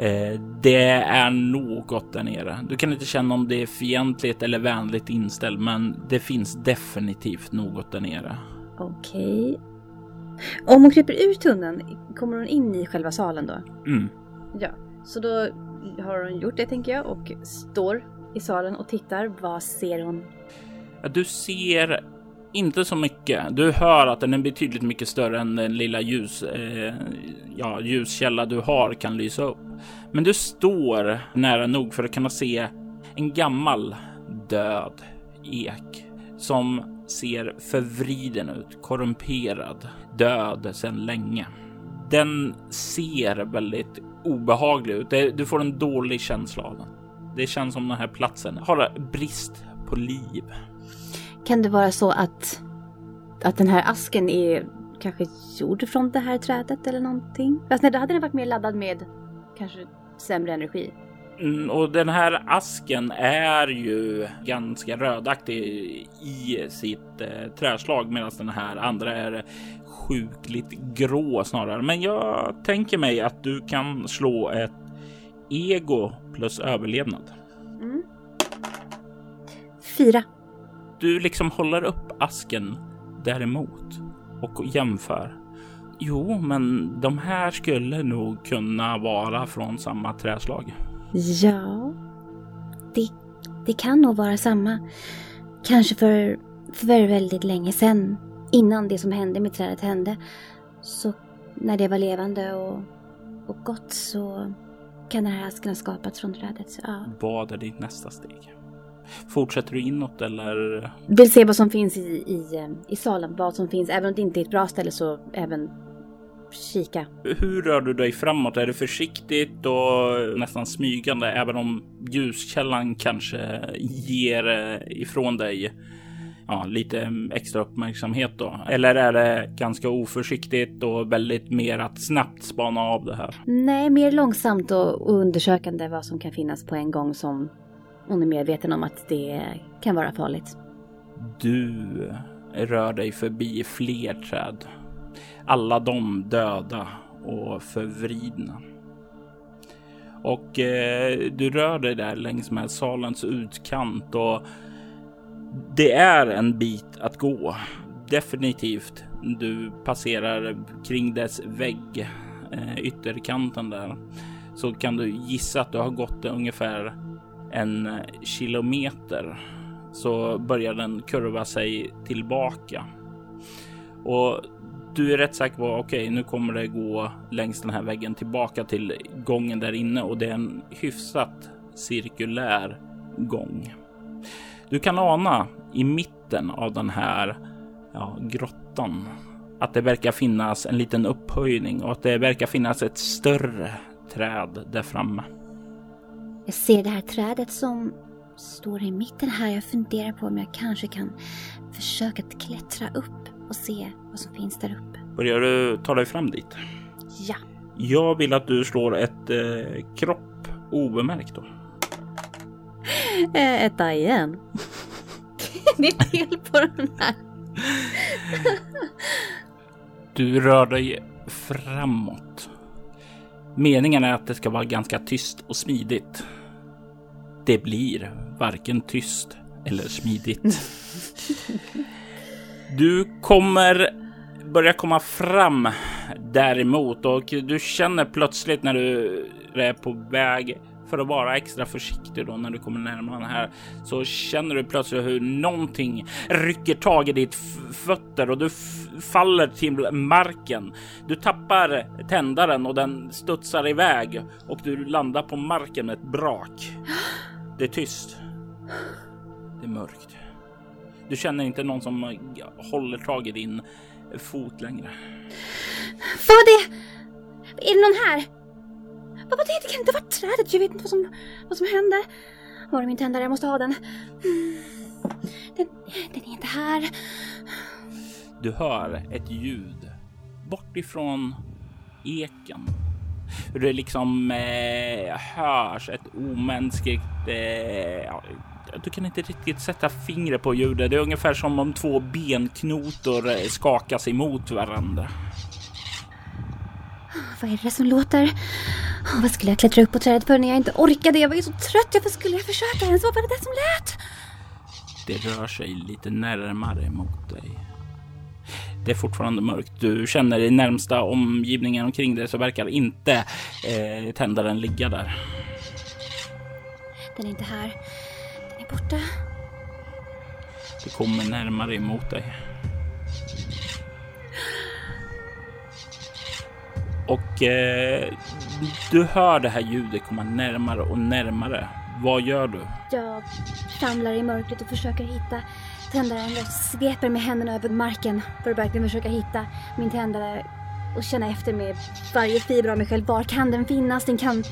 Eh, det är något där nere. Du kan inte känna om det är fientligt eller vänligt inställt, men det finns definitivt något där nere. Okej. Om hon kryper ur tunneln, kommer hon in i själva salen då? Mm. Ja, så då har hon gjort det tänker jag och står i salen och tittar. Vad ser hon? Ja, Du ser inte så mycket. Du hör att den är betydligt mycket större än den lilla ljus, eh, ja, ljuskälla du har kan lysa upp. Men du står nära nog för att kunna se en gammal död ek som ser förvriden ut, korrumperad, död sedan länge. Den ser väldigt obehaglig ut. Du får en dålig känsla av den. Det känns som den här platsen har brist på liv. Kan det vara så att, att den här asken är kanske gjord från det här trädet eller någonting? Fast nej, då hade den varit mer laddad med kanske sämre energi. Mm, och den här asken är ju ganska rödaktig i sitt eh, träslag medan den här andra är sjukligt grå snarare. Men jag tänker mig att du kan slå ett ego plus överlevnad. Fyra. Du liksom håller upp asken däremot och jämför. Jo, men de här skulle nog kunna vara från samma träslag. Ja, det, det kan nog vara samma. Kanske för, för väldigt länge sedan. Innan det som hände med trädet hände. Så när det var levande och, och gott så kan den här asken ha skapats från trädet. Så, ja. Vad är ditt nästa steg? Fortsätter du inåt eller? Vill se vad som finns i, i, i salen. Vad som finns. Även om det inte är ett bra ställe så även kika. Hur rör du dig framåt? Är det försiktigt och nästan smygande, även om ljuskällan kanske ger eh, ifrån dig ja, lite extra uppmärksamhet då? Eller är det ganska oförsiktigt och väldigt mer att snabbt spana av det här? Nej, mer långsamt och, och undersökande vad som kan finnas på en gång som hon är medveten om att det kan vara farligt. Du rör dig förbi fler träd. Alla de döda och förvridna. Och eh, du rör dig där längs med salens utkant och det är en bit att gå. Definitivt. Du passerar kring dess vägg, eh, ytterkanten där, så kan du gissa att du har gått ungefär en kilometer så börjar den kurva sig tillbaka. Och du är rätt säker på okej, nu kommer det gå längs den här väggen tillbaka till gången där inne och det är en hyfsat cirkulär gång. Du kan ana i mitten av den här ja, grottan att det verkar finnas en liten upphöjning och att det verkar finnas ett större träd där framme. Jag ser det här trädet som står i mitten här. Jag funderar på om jag kanske kan försöka att klättra upp och se vad som finns där uppe. Börjar du ta dig fram dit? Ja. Jag vill att du slår ett eh, kropp obemärkt då. Eh, etta igen. det är fel på den här. Du rör dig framåt. Meningen är att det ska vara ganska tyst och smidigt. Det blir varken tyst eller smidigt. Du kommer börja komma fram däremot och du känner plötsligt när du är på väg för att vara extra försiktig då när du kommer närmare den här så känner du plötsligt hur någonting rycker tag i ditt fötter och du faller till marken. Du tappar tändaren och den studsar iväg och du landar på marken med ett brak. Det är tyst. Det är mörkt. Du känner inte någon som håller tag i din fot längre. Vad var det? Är det någon här? Vad det? Det kan inte vara trädet. Jag vet inte vad som, vad som hände. Var är min tändare? Jag måste ha den. Den, den är inte här. Du hör ett ljud bort ifrån eken. Hur det liksom eh, hörs ett omänskligt... Eh, du kan inte riktigt sätta fingret på ljudet. Det är ungefär som om två benknotor eh, skakas emot varandra. Vad är det som låter? Oh, vad skulle jag klättra upp på trädet för när jag inte orkade? Jag var ju så trött. Varför skulle jag försöka ens? Vad var det där som lät? Det rör sig lite närmare mot dig. Det är fortfarande mörkt. Du känner i närmsta omgivningen omkring dig så verkar inte eh, tändaren ligga där. Den är inte här. Den är borta. Det kommer närmare emot dig. Och eh, du hör det här ljudet komma närmare och närmare. Vad gör du? Jag famlar i mörkret och försöker hitta tändaren. Jag sveper med händerna över marken för att verkligen försöka hitta min tändare och känna efter med varje fiber av mig själv. Var kan den finnas? Den, kan,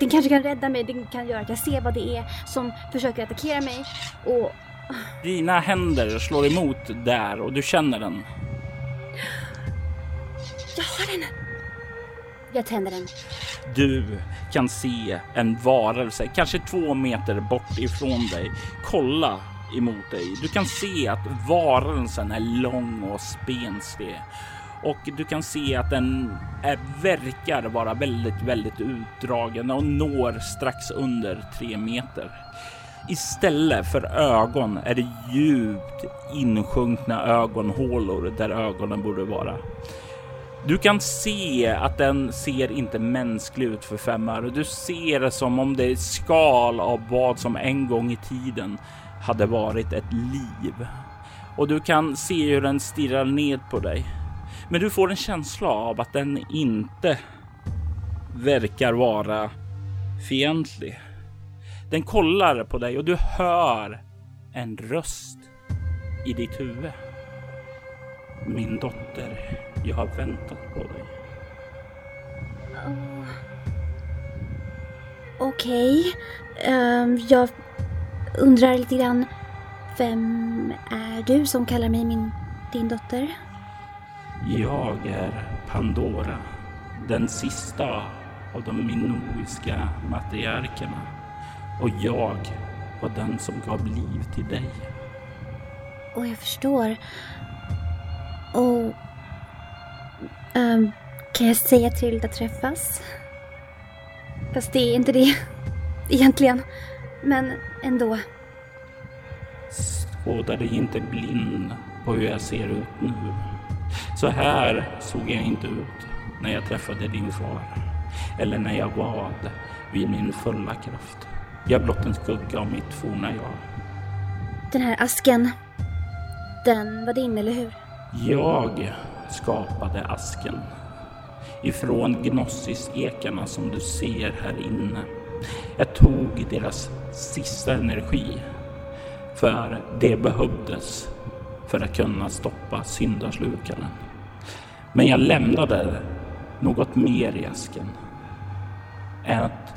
den kanske kan rädda mig. Den kan göra att jag ser vad det är som försöker attackera mig. Och... Dina händer slår emot där och du känner den. Jag har den! Jag tänder den. Du kan se en varelse, kanske två meter bort ifrån dig, kolla emot dig. Du kan se att varelsen är lång och spenslig och du kan se att den är, verkar vara väldigt, väldigt utdragen och når strax under tre meter. Istället för ögon är det djupt insjunkna ögonhålor där ögonen borde vara. Du kan se att den ser inte mänsklig ut för fem öre. Du ser det som om det är skal av vad som en gång i tiden hade varit ett liv. Och du kan se hur den stirrar ned på dig. Men du får en känsla av att den inte verkar vara fientlig. Den kollar på dig och du hör en röst i ditt huvud. Min dotter, jag har väntat på dig. Oh. Okej. Okay. Um, jag undrar lite grann. Vem är du som kallar mig min, din dotter? Jag är Pandora. Den sista av de minoiska matriarkerna. Och jag var den som gav liv till dig. Och jag förstår. Och... Um, kan jag säga trevligt att träffas? Fast det är inte det egentligen. Men ändå. Skåda dig inte blind på hur jag ser ut nu. Så här såg jag inte ut när jag träffade din far. Eller när jag var vid min fulla kraft. Jag är blott en skugga av mitt forna jag. Den här asken, den var din, eller hur? Jag skapade asken ifrån gnossisekarna som du ser här inne. Jag tog deras sista energi för det behövdes för att kunna stoppa syndaslukaren. Men jag lämnade något mer i asken. Ett,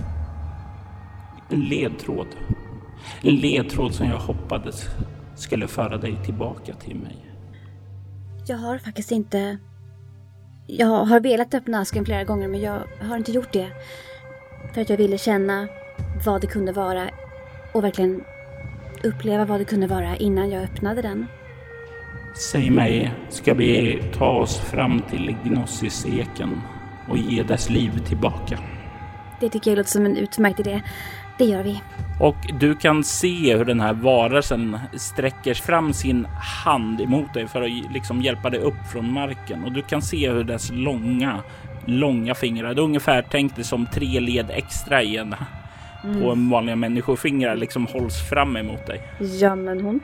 en ledtråd. En ledtråd som jag hoppades skulle föra dig tillbaka till mig. Jag har faktiskt inte... Jag har velat öppna asken flera gånger men jag har inte gjort det. För att jag ville känna vad det kunde vara och verkligen uppleva vad det kunde vara innan jag öppnade den. Säg mig, ska vi ta oss fram till Gnossis-eken och ge dess liv tillbaka? Det tycker jag låter som en utmärkt idé. Det gör vi. Och du kan se hur den här varelsen sträcker fram sin hand emot dig för att liksom hjälpa dig upp från marken. Och du kan se hur dess långa, långa fingrar, det är ungefär tänk dig som tre led extra i en mm. på en vanliga människofingrar liksom hålls fram emot dig. Ja, men hon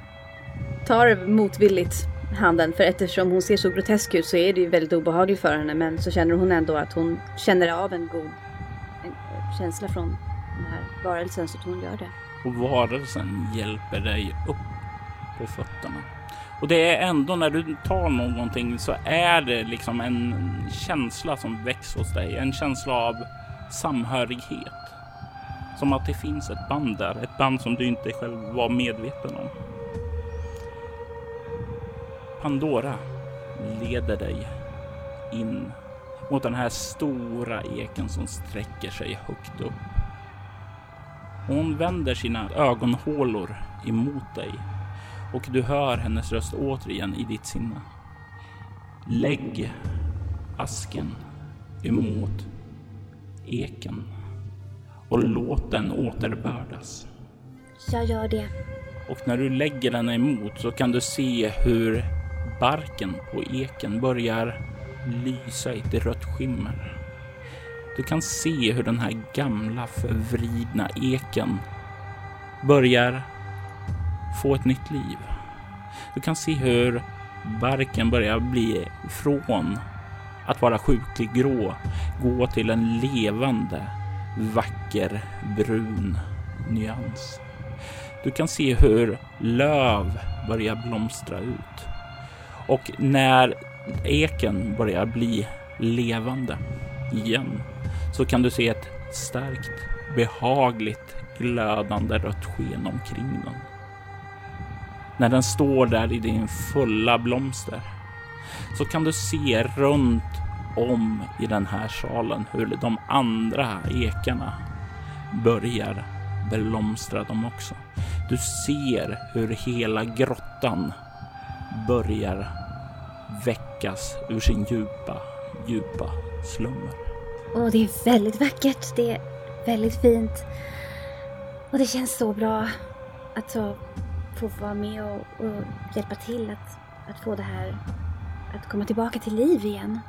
tar motvilligt handen för eftersom hon ser så grotesk ut så är det ju väldigt obehagligt för henne men så känner hon ändå att hon känner av en god en känsla från den här varelsen så att hon gör det. Och varelsen hjälper dig upp på fötterna. Och det är ändå när du tar någonting så är det liksom en känsla som väcks hos dig. En känsla av samhörighet. Som att det finns ett band där, ett band som du inte själv var medveten om. Pandora leder dig in mot den här stora eken som sträcker sig högt upp. Och hon vänder sina ögonhålor emot dig och du hör hennes röst återigen i ditt sinne. Lägg asken emot eken och låt den återbördas. Jag gör det. Och när du lägger den emot så kan du se hur barken på eken börjar lysa i ett rött skimmer. Du kan se hur den här gamla förvridna eken börjar få ett nytt liv. Du kan se hur barken börjar bli från att vara sjuklig grå gå till en levande vacker brun nyans. Du kan se hur löv börjar blomstra ut och när eken börjar bli levande igen så kan du se ett starkt, behagligt, glödande rött sken omkring den. När den står där i din fulla blomster så kan du se runt om i den här salen hur de andra ekarna börjar blomstra de också. Du ser hur hela grottan börjar väckas ur sin djupa, djupa slummer. Och det är väldigt vackert. Det är väldigt fint. Och det känns så bra att så, få vara med och, och hjälpa till att, att få det här att komma tillbaka till liv igen.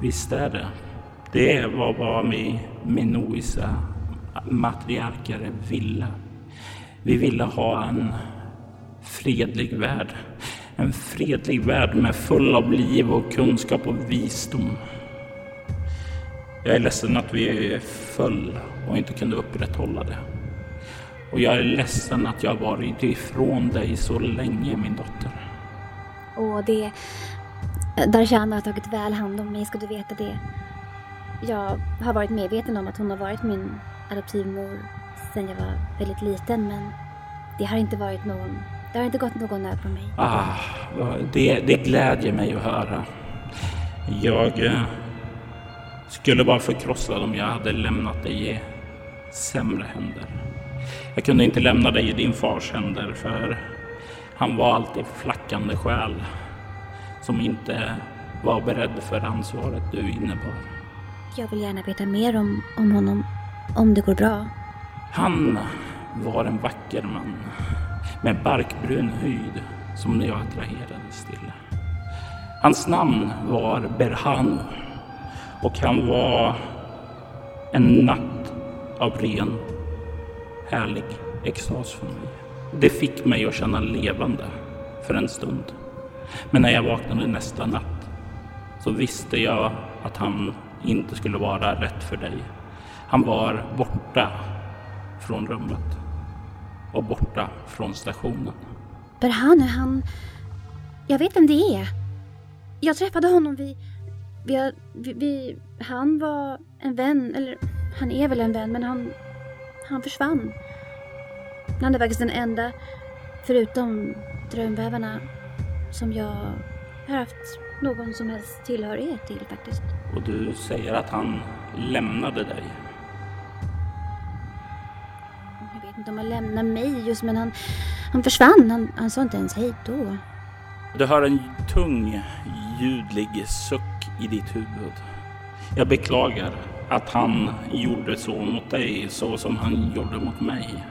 Visst är det. Det var vad vi minoisa matriarker ville. Vi ville ha en fredlig värld. En fredlig värld med full av liv och kunskap och visdom. Jag är ledsen att vi föll och inte kunde upprätthålla det. Och jag är ledsen att jag varit ifrån dig så länge, min dotter. Och det... Darshana har tagit väl hand om mig, ska du veta det. Jag har varit medveten om att hon har varit min adoptivmor sedan jag var väldigt liten, men det har inte varit någon... Det har inte gått någon nöd på mig. Ah, det, det glädjer mig att höra. Jag eh, skulle vara förkrossad om jag hade lämnat dig i sämre händer. Jag kunde inte lämna dig i din fars händer för han var alltid flackande själ som inte var beredd för ansvaret du innebar. Jag vill gärna veta mer om, om honom, om det går bra. Han var en vacker man med barkbrun hud som jag attraherades till. Hans namn var Berhanu och han var en natt av ren, härlig extas för mig. Det fick mig att känna levande för en stund. Men när jag vaknade nästa natt så visste jag att han inte skulle vara rätt för dig. Han var borta från rummet och borta från stationen. Berhanu, han... Jag vet vem det är. Jag träffade honom vid... Vi, vi, vi, han var en vän, eller han är väl en vän, men han, han försvann. Han är faktiskt den enda, förutom drömvävarna, som jag har haft någon som helst tillhörighet till faktiskt. Och du säger att han lämnade dig. Jag vet inte om han lämnade mig just, men han, han försvann. Han, han sa inte ens hej då. Du hör en tung ljudlig suck i ditt huvud. Jag beklagar att han gjorde så mot dig så som han gjorde mot mig.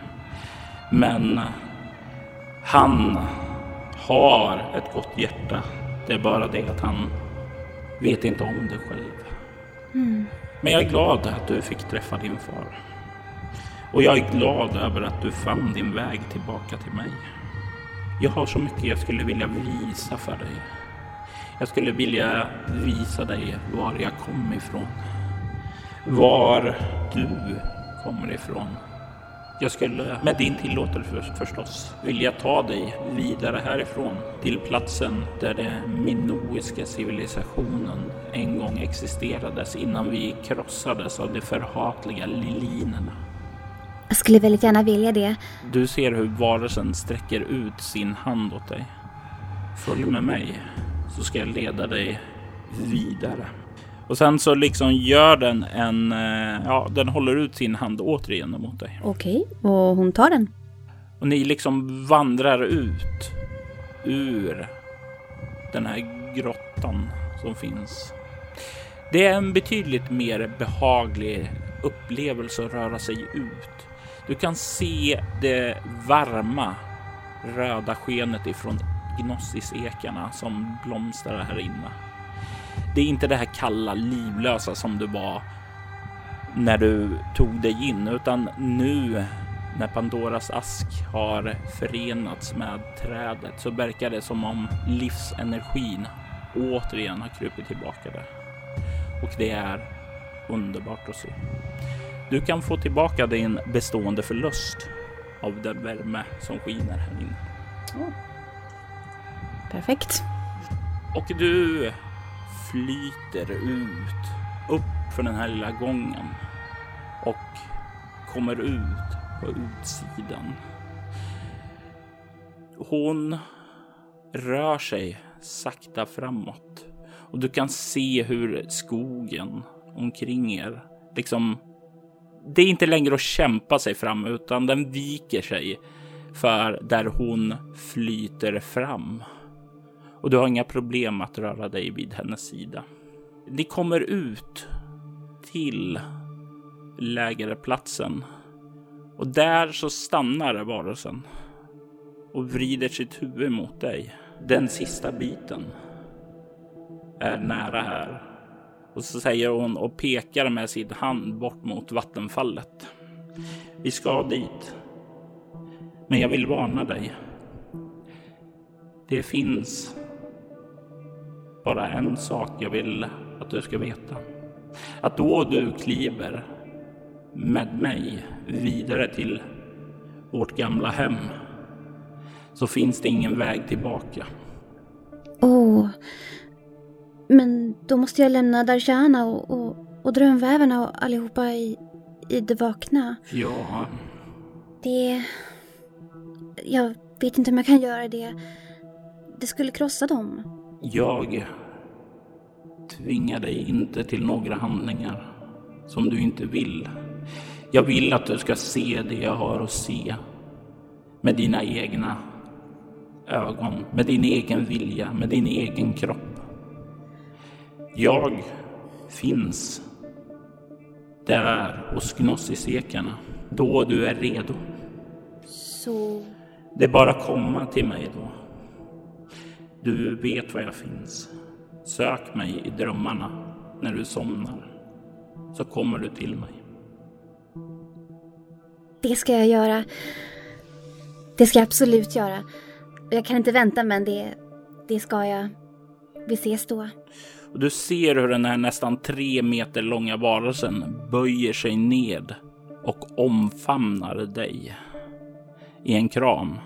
Men han har ett gott hjärta. Det är bara det att han vet inte om det själv. Mm. Men jag är glad att du fick träffa din far. Och jag är glad över att du fann din väg tillbaka till mig. Jag har så mycket jag skulle vilja visa för dig. Jag skulle vilja visa dig var jag kom ifrån. Var du kommer ifrån. Jag skulle med din tillåtelse förstås vilja ta dig vidare härifrån till platsen där den minoiska civilisationen en gång existerades innan vi krossades av de förhatliga lilinerna. Jag skulle väldigt gärna vilja det. Du ser hur varelsen sträcker ut sin hand åt dig. Följ med mig så ska jag leda dig vidare. Och sen så liksom gör den en, eh, ja, den håller ut sin hand återigen mot dig. Okej, och hon tar den. Och ni liksom vandrar ut ur den här grottan som finns. Det är en betydligt mer behaglig upplevelse att röra sig ut. Du kan se det varma röda skenet ifrån gnossisekarna som blomstrar här inne. Det är inte det här kalla livlösa som du var när du tog dig in, utan nu när Pandoras ask har förenats med trädet så verkar det som om livsenergin återigen har krupit tillbaka där. Och det är underbart att se. Du kan få tillbaka din bestående förlust av den värme som skiner här inne. Perfekt. Och du flyter ut upp för den här lilla gången och kommer ut på utsidan. Hon rör sig sakta framåt och du kan se hur skogen omkring er liksom det är inte längre att kämpa sig fram utan den viker sig för där hon flyter fram. Och du har inga problem att röra dig vid hennes sida. Ni kommer ut till lägerplatsen och där så stannar varelsen och vrider sitt huvud mot dig. Den sista biten är nära här. Och så säger hon och pekar med sin hand bort mot vattenfallet. Vi ska dit. Men jag vill varna dig. Det finns bara en sak jag vill att du ska veta. Att då du kliver med mig vidare till vårt gamla hem så finns det ingen väg tillbaka. Åh, oh, men då måste jag lämna Darshana och, och, och drömvävarna och allihopa i, i det vakna. Ja. Det... Jag vet inte om jag kan göra det. Det skulle krossa dem. Jag tvingar dig inte till några handlingar som du inte vill. Jag vill att du ska se det jag har att se med dina egna ögon, med din egen vilja, med din egen kropp. Jag finns där hos gnossisekarna då du är redo. Så... Det är bara att komma till mig då. Du vet var jag finns. Sök mig i drömmarna när du somnar. Så kommer du till mig. Det ska jag göra. Det ska jag absolut göra. Jag kan inte vänta men det, det ska jag. Vi ses då. Och du ser hur den här nästan tre meter långa varelsen böjer sig ned och omfamnar dig i en kram.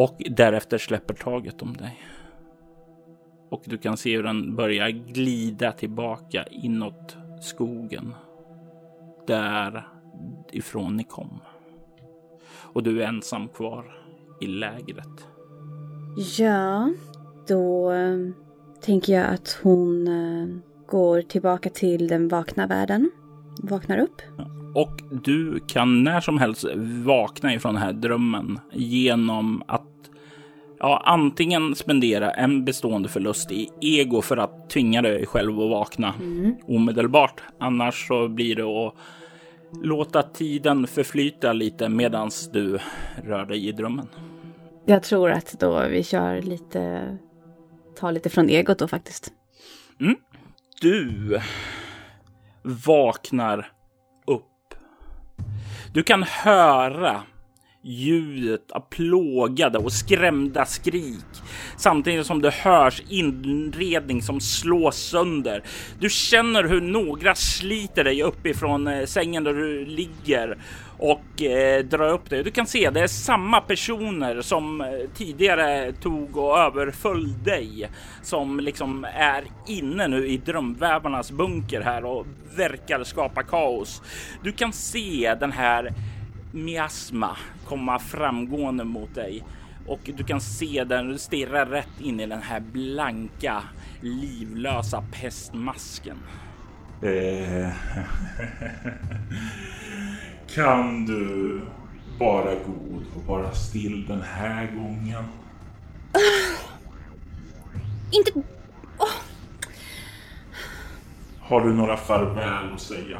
Och därefter släpper taget om dig. Och du kan se hur den börjar glida tillbaka inåt skogen. Där ifrån ni kom. Och du är ensam kvar i lägret. Ja, då eh, tänker jag att hon eh, går tillbaka till den vakna världen. Vaknar upp. Och du kan när som helst vakna ifrån den här drömmen genom att ja, antingen spendera en bestående förlust i ego för att tvinga dig själv att vakna mm. omedelbart. Annars så blir det att låta tiden förflyta lite medan du rör dig i drömmen. Jag tror att då vi kör lite, tar lite från egot då faktiskt. Mm. Du vaknar upp. Du kan höra ljudet av plågade och skrämda skrik samtidigt som det hörs inredning som slås sönder. Du känner hur några sliter dig uppifrån eh, sängen där du ligger och eh, drar upp dig. Du kan se det är samma personer som eh, tidigare tog och överföll dig som liksom är inne nu i drömvävarnas bunker här och verkar skapa kaos. Du kan se den här miasma komma framgående mot dig och du kan se den stirra rätt in i den här blanka livlösa pestmasken. Eh, kan du vara god och vara still den här gången? Inte... Har du några farväl att säga?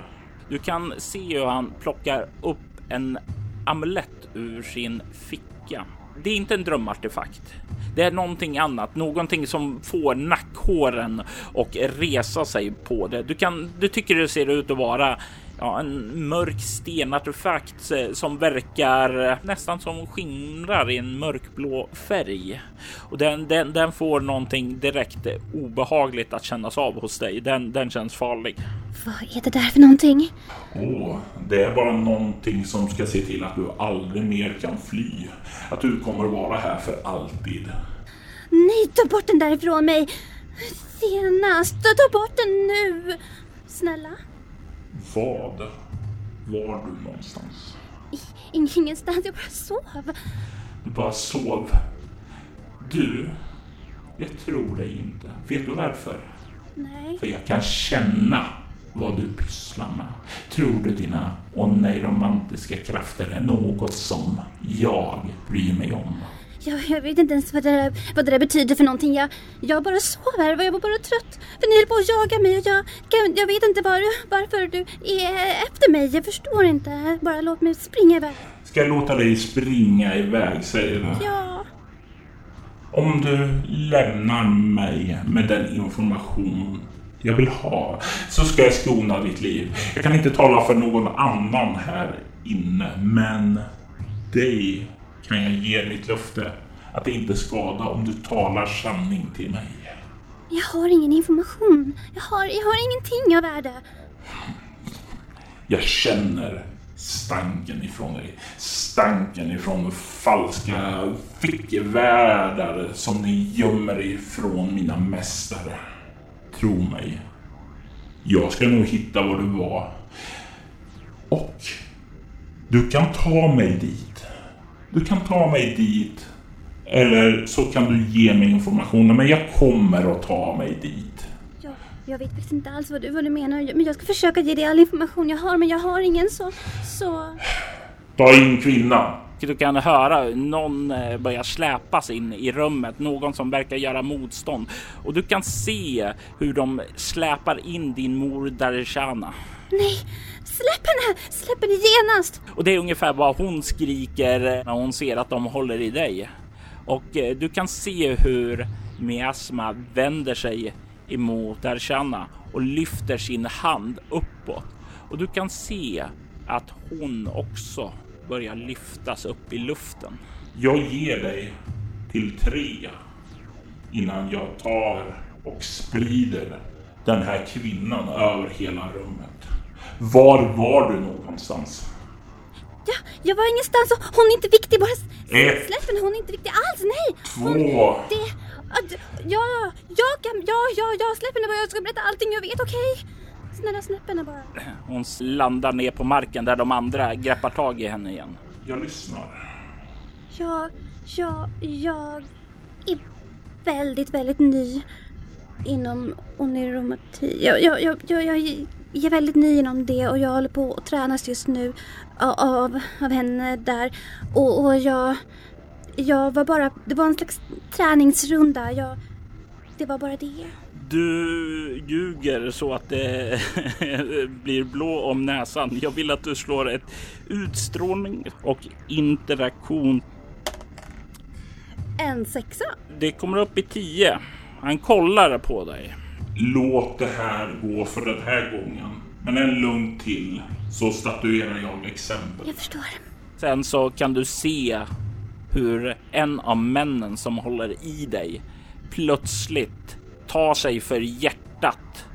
Du kan se hur han plockar upp en amulett ur sin ficka. Det är inte en drömartefakt. Det är någonting annat, någonting som får nackhåren och resa sig på det. Du kan, du tycker det ser ut att vara ja, en mörk stenartefakt eh, som verkar eh, nästan som skimrar i en mörkblå färg. Och den, den, den får någonting direkt eh, obehagligt att kännas av hos dig. Den, den känns farlig. Vad är det där för någonting? Åh, det är bara någonting som ska se till att du aldrig mer kan fly. Att du kommer att vara här för alltid. Nej, ta bort den där ifrån mig! Senast, ta bort den nu! Snälla? Vad var du någonstans? Ingenstans, jag bara sov. Du bara sov. Du, jag tror dig inte. Vet du varför? Nej. För jag kan känna vad du pysslar med. Tror du dina åh nej romantiska krafter är något som jag bryr mig om? Jag, jag vet inte ens vad det, där, vad det där betyder för någonting. Jag, jag bara sov här, jag var bara trött. För ni höll på att jaga mig och jag, jag, jag vet inte var, varför du är efter mig. Jag förstår inte. Bara låt mig springa iväg. Ska jag låta dig springa iväg, säger du? Ja. Om du lämnar mig med den information jag vill ha så ska jag skona ditt liv. Jag kan inte tala för någon annan här inne, men dig kan jag ge mitt löfte att det inte skada om du talar sanning till mig. Jag har ingen information. Jag har, jag har ingenting av värde. Jag känner stanken ifrån dig. Stanken ifrån falska fickvärldar som ni gömmer ifrån mina mästare. Tro mig. Jag ska nog hitta var du var. Och du kan ta mig dit. Du kan ta mig dit. Eller så kan du ge mig informationen. Men jag kommer att ta mig dit. Jag, jag vet faktiskt inte alls vad du, vad du menar. Men jag ska försöka ge dig all information jag har. Men jag har ingen så... så... Ta in kvinnan. Du kan höra någon eh, börja släpas in i rummet, någon som verkar göra motstånd och du kan se hur de släpar in din mor Darshana. Nej, släpp henne! Släpp henne genast! Och det är ungefär vad hon skriker när hon ser att de håller i dig. Och eh, du kan se hur Miasma vänder sig emot Darshana och lyfter sin hand uppåt. Och du kan se att hon också börjar lyftas upp i luften. Jag ger dig till tre innan jag tar och sprider den här kvinnan över hela rummet. Var var du någonstans? Ja, jag var ingenstans och hon är inte viktig. Bara Ett. släpp henne, hon är inte viktig alls. Nej! Hon, Två. det... att- Ja, jag kan... Ja, ja, ja, släpp henne bara. Jag ska berätta allting jag vet, okej? Snälla släpp henne bara. Hon landar ner på marken där de andra greppar tag i henne igen. Jag lyssnar. Ja, ja, jag är väldigt, väldigt ny inom oniromatik. Jag, jag, jag, jag, jag är väldigt ny inom det och jag håller på att tränas just nu av, av, av henne där. Och, och jag, jag var bara, det var en slags träningsrunda. Jag, det var bara det. Du ljuger så att det blir blå om näsan. Jag vill att du slår ett utstrålning och interaktion. En sexa. Det kommer upp i 10. Han kollar på dig. Låt det här gå för den här gången. Men en lugn till så statuerar jag exempel. Jag förstår. Sen så kan du se hur en av männen som håller i dig plötsligt tar sig för hjärtat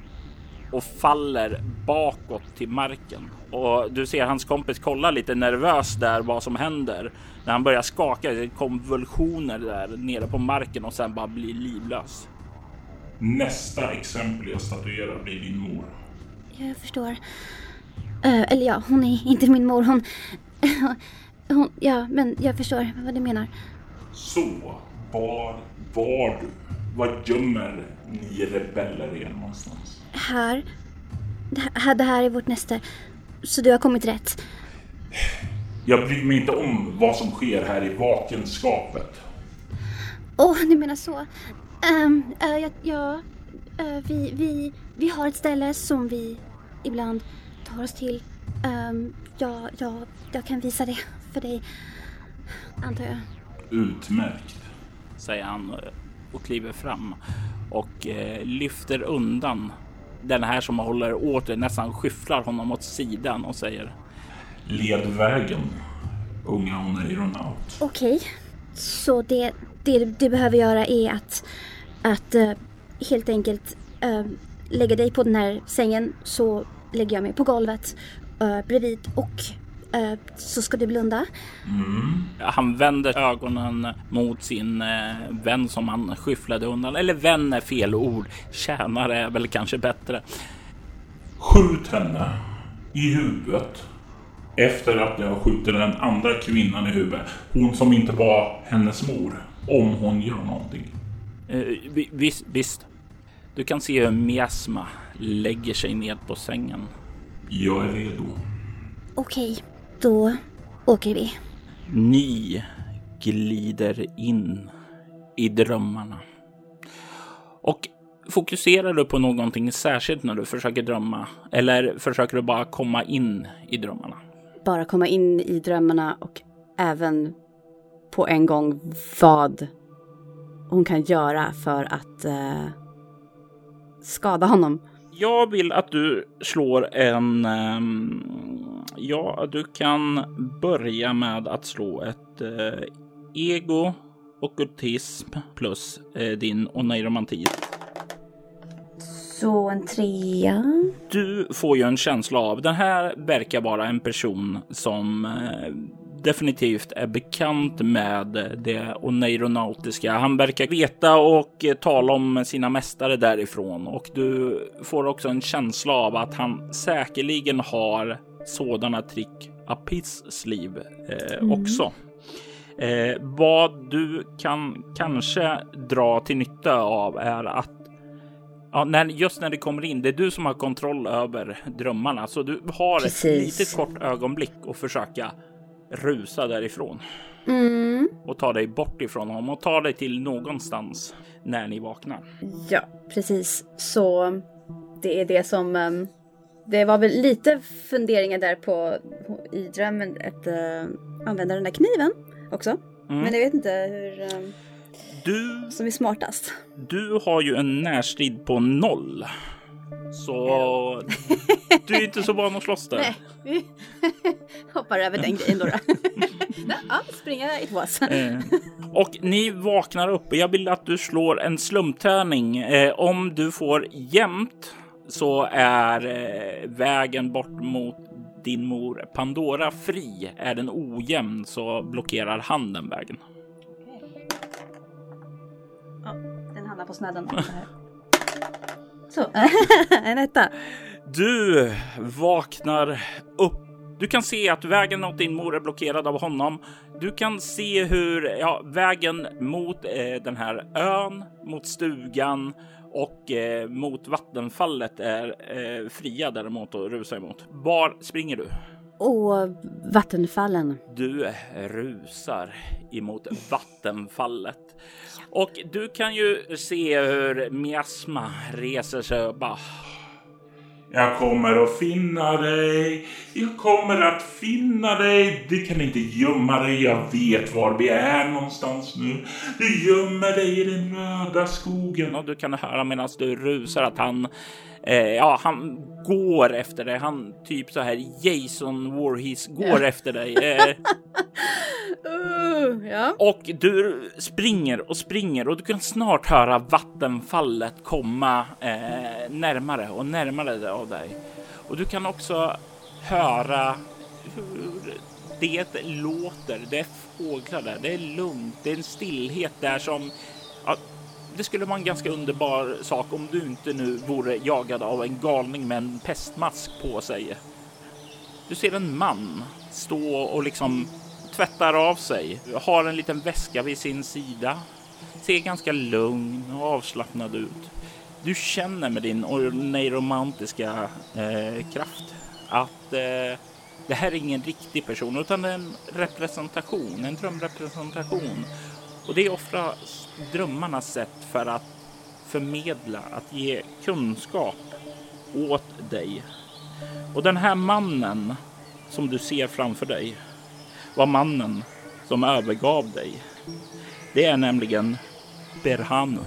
och faller bakåt till marken. Och du ser hans kompis kolla lite nervös där vad som händer när han börjar skaka. Det konvulsioner där nere på marken och sen bara blir livlös. Nästa exempel jag statuerar blir din mor. Jag förstår. Eh, eller ja, hon är inte min mor. Hon, hon... Ja, men jag förstår vad du menar. Så, var var du? Var gömmer ni rebeller er någonstans? Här. Det här, det här är vårt näste. Så du har kommit rätt. Jag bryr mig inte om vad som sker här i vakenskapet. Åh, oh, du menar så. Um, uh, ja, ja uh, vi, vi, vi har ett ställe som vi ibland tar oss till. Um, ja, ja, jag kan visa det för dig, antar jag. Utmärkt, säger han och kliver fram och eh, lyfter undan den här som håller åt det, nästan skyfflar honom åt sidan och säger Led vägen, unga oneironaut. Okej, okay. så det, det du behöver göra är att, att uh, helt enkelt uh, lägga dig på den här sängen så lägger jag mig på golvet uh, bredvid och så ska du blunda. Mm. Han vänder ögonen mot sin uh, vän som han skyfflade undan. Eller vän är fel ord. Tjänare är väl kanske bättre. Skjut henne i huvudet. Efter att jag skjuter den andra kvinnan i huvudet. Hon som inte var hennes mor. Om hon gör någonting. Uh, visst, visst. Du kan se hur miasma lägger sig ned på sängen. Jag är redo. Okej, då åker vi. Ni glider in i drömmarna. Och fokuserar du på någonting särskilt när du försöker drömma? Eller försöker du bara komma in i drömmarna? Bara komma in i drömmarna och även på en gång vad hon kan göra för att eh, skada honom. Jag vill att du slår en... Um, ja, du kan börja med att slå ett uh, ego, ockultism plus uh, din oneiromanti. Så en trea. Du får ju en känsla av den här verkar vara en person som uh, definitivt är bekant med det oneironautiska. Han verkar veta och tala om sina mästare därifrån och du får också en känsla av att han säkerligen har sådana trick up his sleeve eh, mm. också. Eh, vad du kan kanske dra till nytta av är att Ja, när, just när det kommer in, det är du som har kontroll över drömmarna, så du har Precis. ett litet kort ögonblick att försöka rusa därifrån. Mm. Och ta dig bort ifrån honom och ta dig till någonstans när ni vaknar. Ja, precis. Så det är det som... Um, det var väl lite funderingar där på i drömmen att uh, använda den där kniven också. Mm. Men jag vet inte hur... Um, du... Som är smartast. Du har ju en närstrid på noll. Så du är inte så van att slåss där. Nej, vi hoppar över den grejen då. ja, springa i tvås. Eh, och ni vaknar upp. Jag vill att du slår en slumptärning. Om du får jämnt så är eh, vägen bort mot din mor Pandora fri. Är den ojämn så blockerar han den vägen. Ja, den hamnar på snedden. Så, en etta. Du vaknar upp. Du kan se att vägen mot din mor är blockerad av honom. Du kan se hur ja, vägen mot eh, den här ön, mot stugan och eh, mot vattenfallet är eh, fria däremot att rusa emot. Var springer du? Och vattenfallen. Du rusar emot vattenfallet. Och du kan ju se hur miasma reser sig och bara... Jag kommer att finna dig. Jag kommer att finna dig. Du kan inte gömma dig. Jag vet var vi är någonstans nu. Du gömmer dig i den röda skogen. Och du kan höra medan du rusar att han Eh, ja, han går efter dig. Han typ så här Jason Voorhees går efter dig. Eh, Uh, ja. och du springer och springer och du kan snart höra vattenfallet komma eh, närmare och närmare av dig. Och du kan också höra hur det låter. Det är fåglar där. Det är lugnt. Det är en stillhet där som ja, det skulle vara en ganska underbar sak om du inte nu vore jagad av en galning med en pestmask på sig. Du ser en man stå och liksom tvättar av sig, har en liten väska vid sin sida, ser ganska lugn och avslappnad ut. Du känner med din neuromantiska eh, kraft att eh, det här är ingen riktig person utan en representation, en drömrepresentation. Och det är ofta drömmarnas sätt för att förmedla, att ge kunskap åt dig. Och den här mannen som du ser framför dig var mannen som övergav dig. Det är nämligen Berhanu,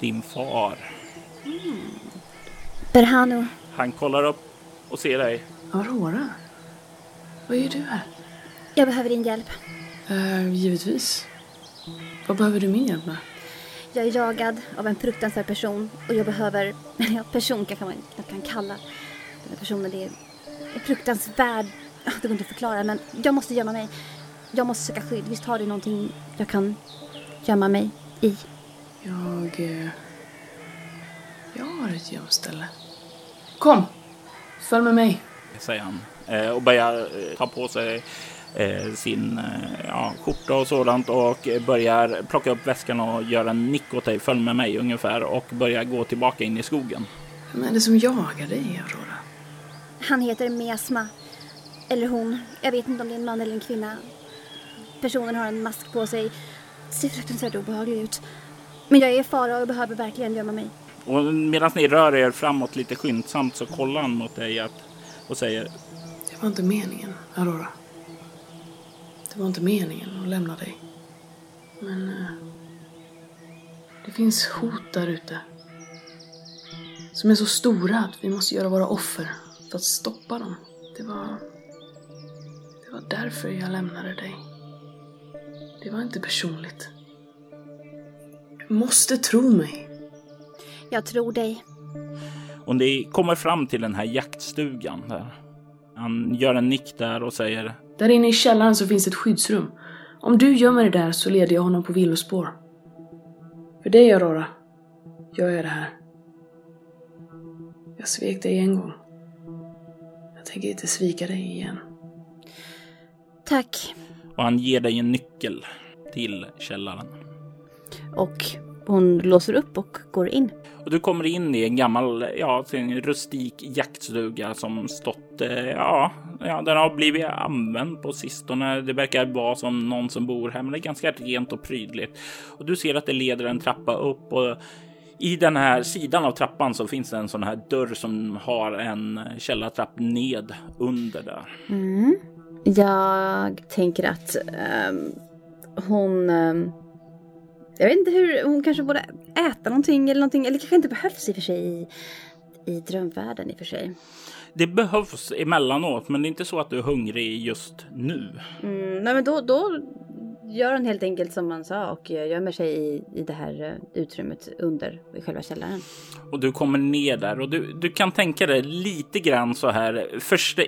din far. Berhanu, Han kollar upp och ser dig. Aurora? Vad gör du här? jag behöver din hjälp. Uh, givetvis. Vad behöver du min hjälp med? Jag är jagad av en fruktansvärd person och jag behöver, ja person kanske man jag kan kalla den här personen. Det är en fruktansvärd, det går inte att förklara men jag måste gömma mig. Jag måste söka skydd. Visst har du någonting jag kan gömma mig i? Jag... eh, Jag har ett gömställe. Kom! Följ med mig. säger han eh, och börjar eh, ta på sig sin eh, ja, skjorta och sådant och eh, börjar plocka upp väskan och göra en nick åt dig. Följ med mig ungefär och börjar gå tillbaka in i skogen. Vem är det som jagar dig, Aurora? Han heter Mesma. Eller hon. Jag vet inte om det är en man eller en kvinna. Personen har en mask på sig. Ser fruktansvärt obehaglig ut. Men jag är i fara och behöver verkligen gömma mig. Och medan ni rör er framåt lite skyndsamt så kollar han mot dig att, och säger Det var inte meningen, Aurora. Det var inte meningen att lämna dig. Men... eh, Det finns hot där ute. Som är så stora att vi måste göra våra offer för att stoppa dem. Det var... Det var därför jag lämnade dig. Det var inte personligt. Du måste tro mig. Jag tror dig. och ni kommer fram till den här jaktstugan där. Han gör en nick där och säger Där inne i källaren så finns ett skyddsrum. Om du gömmer dig där så leder jag honom på villospår. För dig Aurora, gör jag det här. Jag svek dig en gång. Jag tänker inte svika dig igen. Tack. och han ger dig en nyckel till källaren. Och hon låser upp och går in. Och du kommer in i en gammal, ja, en rustik jaktstuga som stått, eh, ja, ja, den har blivit använd på sistone. Det verkar vara som någon som bor här, men det är ganska rent och prydligt. Och du ser att det leder en trappa upp och i den här sidan av trappan så finns det en sån här dörr som har en källartrapp ned under där. Mm. Jag tänker att um, hon... um jag vet inte hur... Hon kanske borde äta någonting eller någonting. Eller kanske inte behövs i och för sig i, i drömvärlden i och för sig. Det behövs emellanåt, men det är inte så att du är hungrig just nu. Mm, nej men då, då gör hon helt enkelt som man sa och gömmer sig i, i det här eh, utrymmet under i själva källaren. Och du kommer ner där och du, du kan tänka dig lite grann så här första,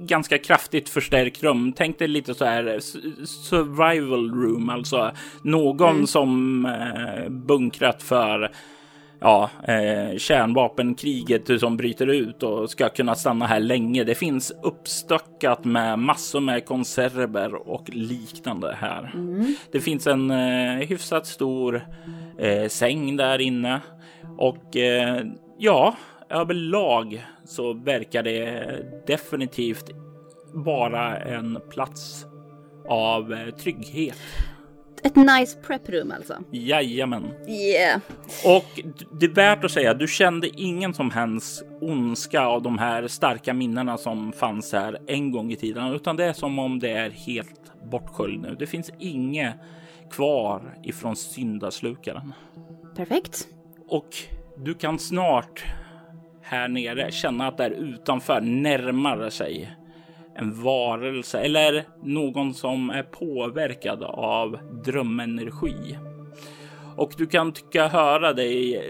ganska kraftigt förstärkt rum. Tänk dig lite så här survival room, alltså någon som eh, bunkrat för ja, eh, kärnvapenkriget som bryter ut och ska kunna stanna här länge. Det finns uppstöckat med massor med konserver och liknande här. Det finns en eh, hyfsat stor eh, säng där inne och eh, ja, överlag så verkar det definitivt vara en plats av eh, trygghet. Ett nice prep-rum alltså. Jajamän. Yeah. Och det är värt att säga, du kände ingen som helst ondska av de här starka minnena som fanns här en gång i tiden, utan det är som om det är helt bortsköljd nu. Det finns inget kvar ifrån syndaslukaren. Perfekt. Och du kan snart här nere känna att där utanför närmar sig en varelse eller någon som är påverkad av drömenergi. Och du kan tycka höra dig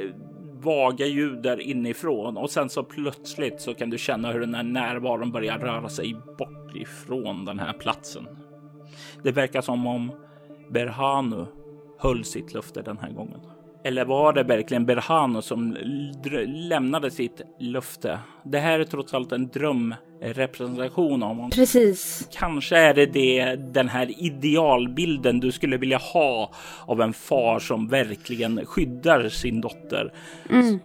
vaga ljud där inifrån och sen så plötsligt så kan du känna hur den här närvaron börjar röra sig bort ifrån den här platsen. Det verkar som om Berhanu höll sitt löfte den här gången. Eller var det verkligen Berhanu som lämnade sitt löfte? Det här är trots allt en drömrepresentation av honom. Precis. Kanske är det, det den här idealbilden du skulle vilja ha av en far som verkligen skyddar sin dotter. Mm.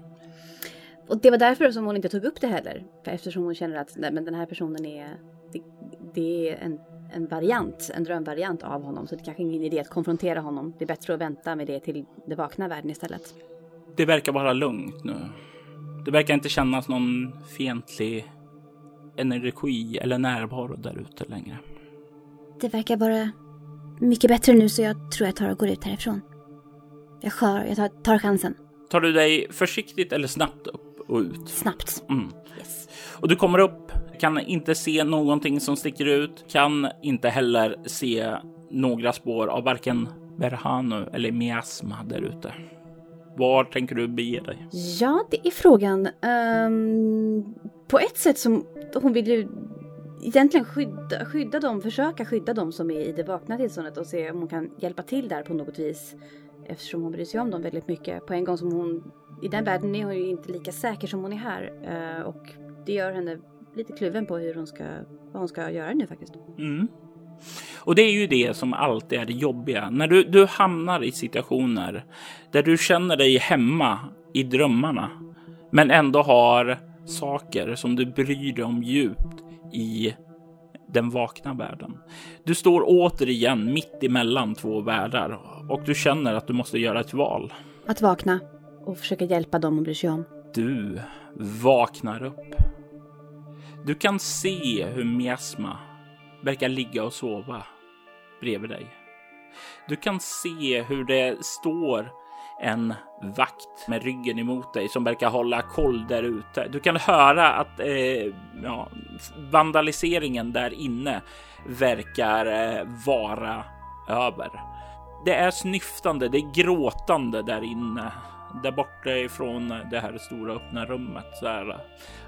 Och det var därför som hon inte tog upp det heller. För eftersom hon känner att nej, men den här personen är, det, det är en en variant, en drömvariant av honom. Så det kanske är ingen idé att konfrontera honom. Det är bättre att vänta med det till det vakna världen istället. Det verkar vara lugnt nu. Det verkar inte kännas någon fientlig energi eller närvaro där ute längre. Det verkar vara mycket bättre nu så jag tror jag tar och går ut härifrån. Jag skör, jag tar, tar chansen. Tar du dig försiktigt eller snabbt upp och ut? Snabbt. Mm. Yes. Och du kommer upp kan inte se någonting som sticker ut, kan inte heller se några spår av varken Berhanu eller miasma där ute. Var tänker du bege dig? Ja, det är frågan. Um, på ett sätt som hon vill ju egentligen skydda, skydda dem, försöka skydda dem som är i det vakna tillståndet och se om hon kan hjälpa till där på något vis. Eftersom hon bryr sig om dem väldigt mycket. På en gång som hon, i den världen är hon ju inte lika säker som hon är här. Uh, och det gör henne lite kluven på hur hon ska, vad hon ska göra nu faktiskt. Mm. Och det är ju det som alltid är det jobbiga. När du, du hamnar i situationer där du känner dig hemma i drömmarna, men ändå har saker som du bryr dig om djupt i den vakna världen. Du står återigen mitt emellan två världar och du känner att du måste göra ett val. Att vakna och försöka hjälpa dem och bry sig om. Du vaknar upp du kan se hur Miasma verkar ligga och sova bredvid dig. Du kan se hur det står en vakt med ryggen emot dig som verkar hålla koll där ute. Du kan höra att eh, ja, vandaliseringen där inne verkar eh, vara över. Det är snyftande, det är gråtande där inne där borta ifrån det här stora öppna rummet där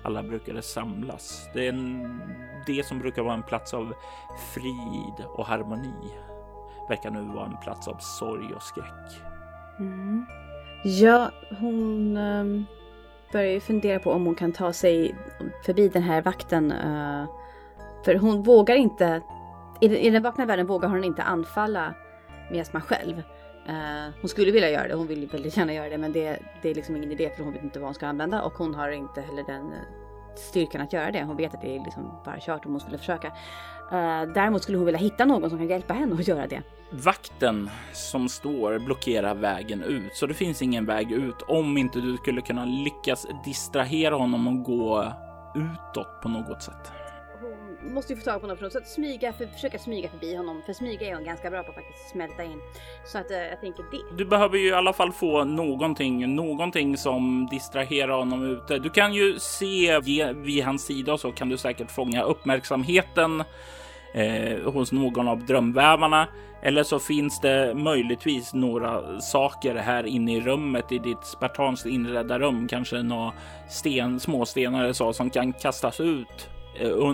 alla brukade samlas. Det är en, det som brukar vara en plats av frid och harmoni verkar nu vara en plats av sorg och skräck. Mm. Ja, hon um, börjar ju fundera på om hon kan ta sig förbi den här vakten. Uh, för hon vågar inte, i, i den vakna världen vågar hon inte anfalla Miasma själv. Eh, hon skulle vilja göra det, hon vill väldigt gärna göra det men det, det är liksom ingen idé för hon vet inte vad hon ska använda och hon har inte heller den eh, styrkan att göra det. Hon vet att det är liksom bara kört om hon skulle försöka. Eh, däremot skulle hon vilja hitta någon som kan hjälpa henne att göra det. Vakten som står blockerar vägen ut så det finns ingen väg ut om inte du skulle kunna lyckas distrahera honom och gå utåt på något sätt måste ju få tag på honom så att smyga, för, försöka smyga förbi honom. För smyga är hon ganska bra på att faktiskt smälta in. Så att uh, jag tänker det. Du behöver ju i alla fall få någonting, någonting som distraherar honom ute. Du kan ju se vid hans sida så kan du säkert fånga uppmärksamheten eh, hos någon av drömvävarna. Eller så finns det möjligtvis några saker här inne i rummet i ditt spartanskt inredda rum, kanske några sten, småstenar eller så som kan kastas ut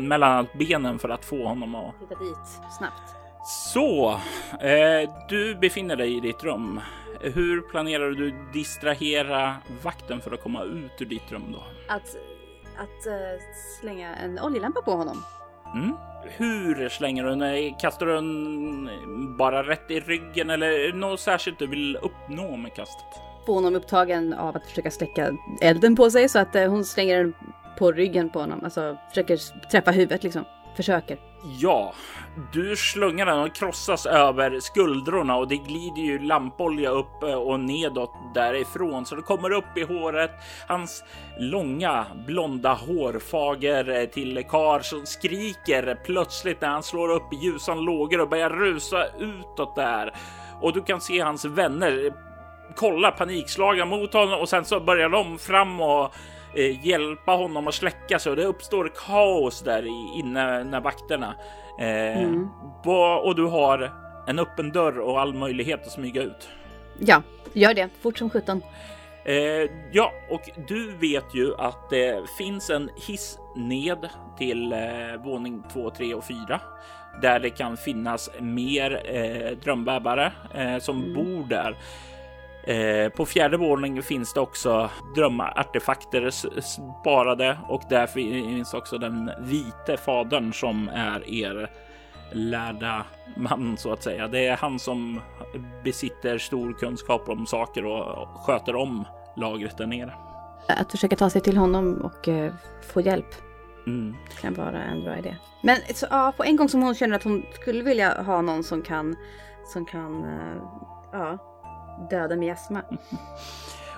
mellan benen för att få honom att... Titta dit snabbt. Så, eh, du befinner dig i ditt rum. Hur planerar du distrahera vakten för att komma ut ur ditt rum då? Att, att uh, slänga en oljelampa på honom. Mm. Hur slänger du den? Kastar du den bara rätt i ryggen eller något särskilt du vill uppnå med kastet? Få honom upptagen av att försöka släcka elden på sig så att uh, hon slänger den på ryggen på honom. Alltså försöker träffa huvudet liksom. Försöker. Ja, du slungar den och krossas över skuldrorna och det glider ju lampolja upp eh, och nedåt därifrån så det kommer upp i håret. Hans långa blonda hårfager eh, till kar som skriker plötsligt när han slår upp i ljusan lågor och börjar rusa utåt där. Och du kan se hans vänner kolla panikslagna mot honom och sen så börjar de fram och eh, hjälpa honom att släcka och det uppstår kaos där inne när vakterna eh, mm. och du har en öppen dörr och all möjlighet att smyga ut. Ja, gör det fort som sjutton. Eh, ja, och du vet ju att det finns en hiss ned till eh, våning 2, 3 och 4 där det kan finnas mer eh, drömbäbare eh, som mm. bor där. Eh, på fjärde våningen finns det också drömartefakter sparade och där finns också den vite fadern som är er lärda man så att säga. Det är han som besitter stor kunskap om saker och sköter om lagret där nere. Att försöka ta sig till honom och uh, få hjälp mm. kan vara en bra idé. Men så, ja, på en gång som hon känner att hon skulle vilja ha någon som kan, som kan uh, ja, döda miasma.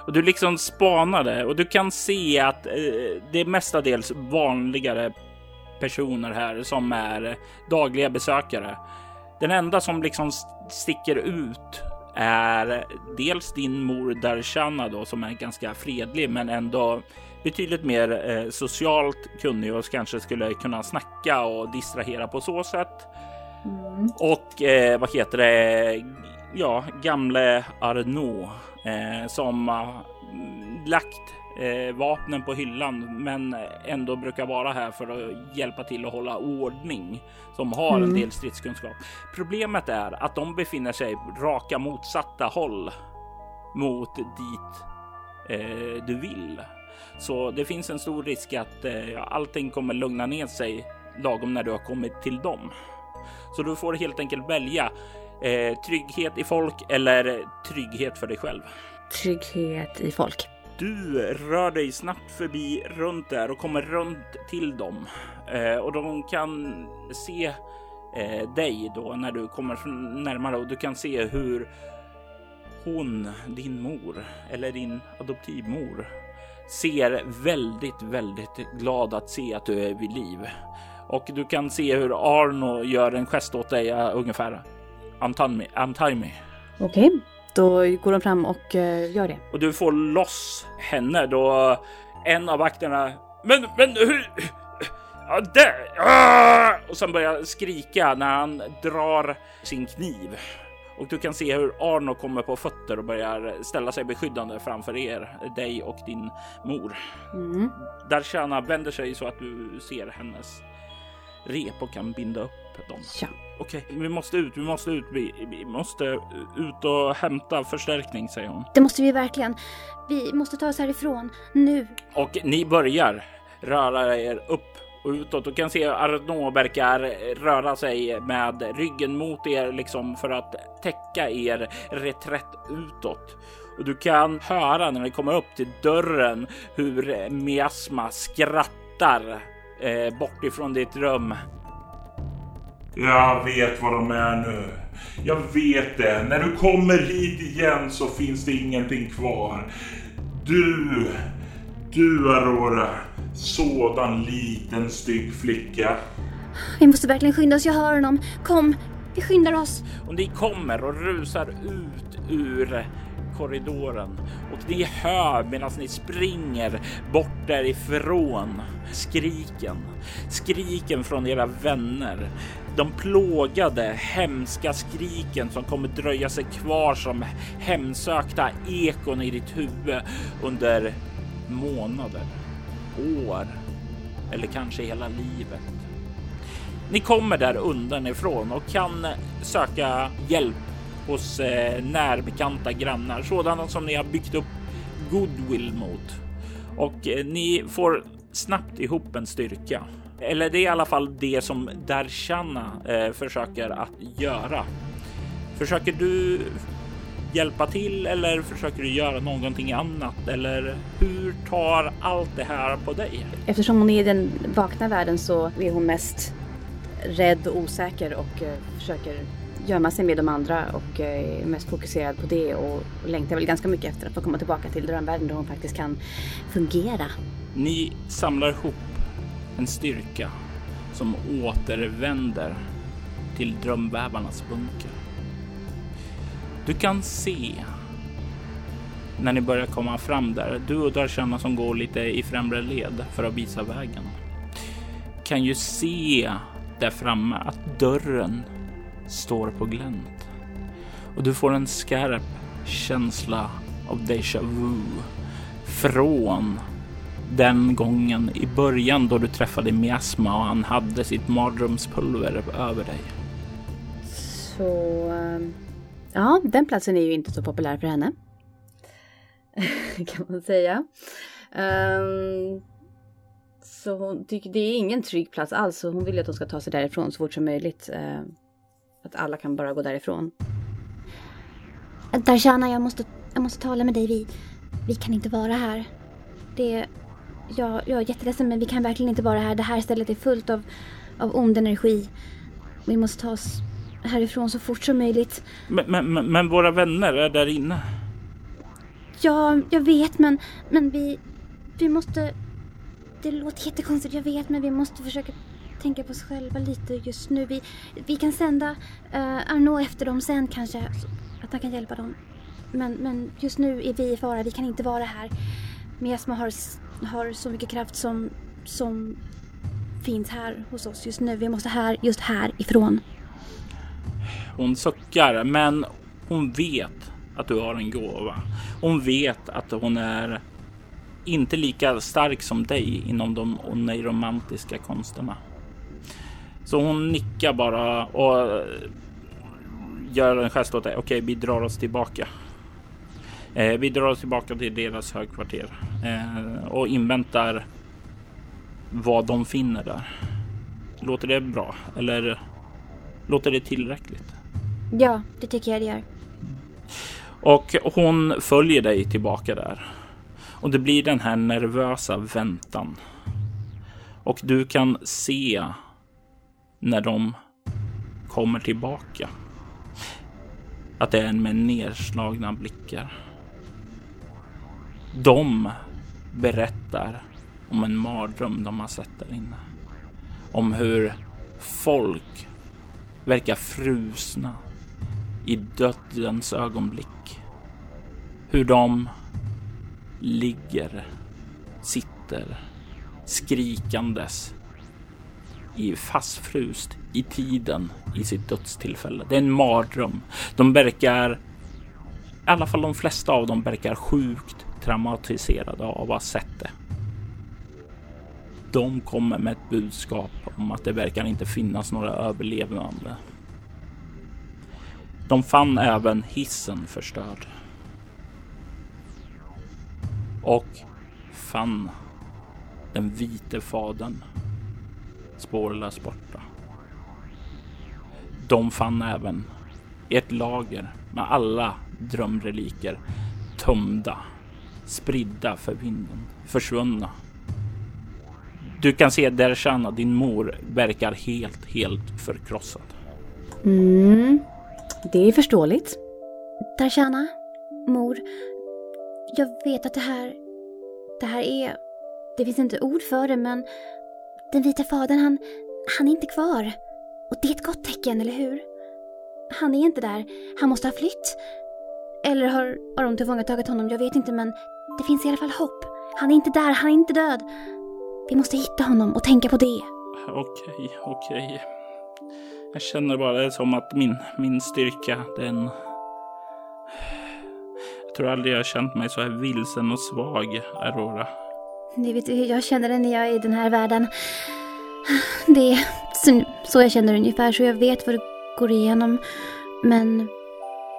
Och du liksom spanade och du kan se att eh, det är mestadels vanligare personer här som är dagliga besökare. Den enda som liksom sticker ut är dels din mor Darshana då som är ganska fredlig men ändå betydligt mer eh, socialt kunnig och kanske skulle kunna snacka och distrahera på så sätt. Mm. Och eh, vad heter det? Ja, gamle Arnaud eh, som har lagt eh, vapnen på hyllan, men ändå brukar vara här för att hjälpa till att hålla ordning som har mm. en del stridskunskap. Problemet är att de befinner sig raka motsatta håll mot dit eh, du vill. Så det finns en stor risk att eh, allting kommer lugna ner sig lagom när du har kommit till dem. Så du får helt enkelt välja eh, trygghet i folk eller trygghet för dig själv. Trygghet i folk. Du rör dig snabbt förbi runt där och kommer runt till dem eh, och de kan se eh, dig då när du kommer närmare och du kan se hur hon, din mor eller din adoptivmor ser väldigt, väldigt glad att se att du är vid liv. Och du kan se hur Arno gör en gest åt dig ungefär. Untie me. Okej, okay. Då går de fram och uh, gör det. Och du får loss henne då en av vakterna. Men, men hur? Ja, där! Ah! Och sen börjar skrika när han drar sin kniv. Och du kan se hur Arno kommer på fötter och börjar ställa sig beskyddande framför er, dig och din mor. Mm. Darshana vänder sig så att du ser hennes rep och kan binda upp dem. Ja. Okej, vi måste ut, vi måste ut, vi, vi måste ut och hämta förstärkning, säger hon. Det måste vi verkligen. Vi måste ta oss härifrån, nu. Och ni börjar röra er upp och utåt. Du kan se Arnaud verkar röra sig med ryggen mot er liksom för att täcka er reträtt utåt. Och du kan höra när ni kommer upp till dörren hur Miasma skrattar eh, bort ifrån ditt rum. Jag vet var de är nu. Jag vet det. När du kommer hit igen så finns det ingenting kvar. Du, du Aurora, sådan liten stygg flicka. Vi måste verkligen skynda oss, jag hör honom. Kom, vi skyndar oss. Och ni kommer och rusar ut ur korridoren och ni hör medan ni springer bort därifrån skriken. Skriken från era vänner. De plågade, hemska skriken som kommer dröja sig kvar som hemsökta ekon i ditt huvud under månader, år eller kanske hela livet. Ni kommer där undanifrån och kan söka hjälp hos eh, närbekanta grannar, sådana som ni har byggt upp goodwill mot. Och eh, ni får snabbt ihop en styrka. Eller det är i alla fall det som Darshana eh, försöker att göra. Försöker du hjälpa till eller försöker du göra någonting annat? Eller hur tar allt det här på dig? Eftersom hon är i den vakna världen så är hon mest rädd och osäker och eh, försöker gömma sig med de andra och eh, är mest fokuserad på det och längtar väl ganska mycket efter att få komma tillbaka till drömvärlden där hon faktiskt kan fungera. Ni samlar ihop en styrka som återvänder till drömvävarnas bunker. Du kan se när ni börjar komma fram där, du och Darshana som går lite i främre led för att visa vägen, kan ju se där framme att dörren står på glänt. Och du får en skarp känsla av déjà vu från den gången i början då du träffade Miasma och han hade sitt mardrömspulver över dig. Så... ehm, Ja, den platsen är ju inte så populär för henne. kan man säga. Ehm, så hon tycker det är ingen trygg plats alls. Så hon vill att de ska ta sig därifrån så fort som möjligt. eh, att alla kan bara gå därifrån. Darshana, jag måste, jag måste tala med dig. Vi, vi kan inte vara här. Det... Jag, jag är jätteledsen men vi kan verkligen inte vara här. Det här stället är fullt av, av ond energi. Vi måste ta oss härifrån så fort som möjligt. Men, men, men- våra vänner är där inne. Ja, jag vet men, men vi, vi måste... Det låter jättekonstigt, jag vet men vi måste försöka tänka på oss själva lite just nu. Vi, vi kan sända uh, Arnaud efter dem sen kanske, att han kan hjälpa dem. Men, men just nu är vi i fara, vi kan inte vara här. Miasma har, har så mycket kraft som, som finns här hos oss just nu. Vi måste här, just härifrån. Hon suckar, men hon vet att du har en gåva. Hon vet att hon är inte lika stark som dig inom de oneiromantiska konsterna. Så hon nickar bara och gör en gest åt dig. Okej, vi drar oss tillbaka. Eh, vi drar oss tillbaka till deras högkvarter eh, och inväntar vad de finner där. Låter det bra? Eller låter det tillräckligt? Ja, det tycker jag det gör. Och hon följer dig tillbaka där. Och det blir den här nervösa väntan. Och du kan se när de kommer tillbaka. Att det är en med nedslagna blickar. De berättar om en mardröm de har sett där inne. Om hur folk verkar frusna i dödens ögonblick. Hur de ligger, sitter skrikandes i fastfrust i tiden i sitt dödstillfälle. Det är en mardröm. De verkar, i alla fall de flesta av dem verkar sjukt traumatiserade av att ha sett det. De kommer med ett budskap om att det verkar inte finnas några överlevande. De fann även hissen förstörd. Och fann den vite fadern spårlöst borta. De fann även ett lager med alla drömreliker tömda, spridda för vinden, försvunna. Du kan se Dershana, din mor, verkar helt, helt förkrossad. Mm, det är förståeligt. Darshana, mor. Jag vet att det här... Det här är... Det finns inte ord för det, men... Den vita fadern, han... Han är inte kvar. Och det är ett gott tecken, eller hur? Han är inte där. Han måste ha flytt. Eller har, har de tillfångatagit honom? Jag vet inte, men... Det finns i alla fall hopp. Han är inte där, han är inte död. Vi måste hitta honom och tänka på det. Okej, okej. Jag känner bara det som att min, min styrka, den... Jag tror aldrig jag har känt mig så här vilsen och svag, Aurora. Ni vet hur jag känner det när jag är i den här världen. Det är så, jag känner ungefär, så jag vet vad det går igenom. Men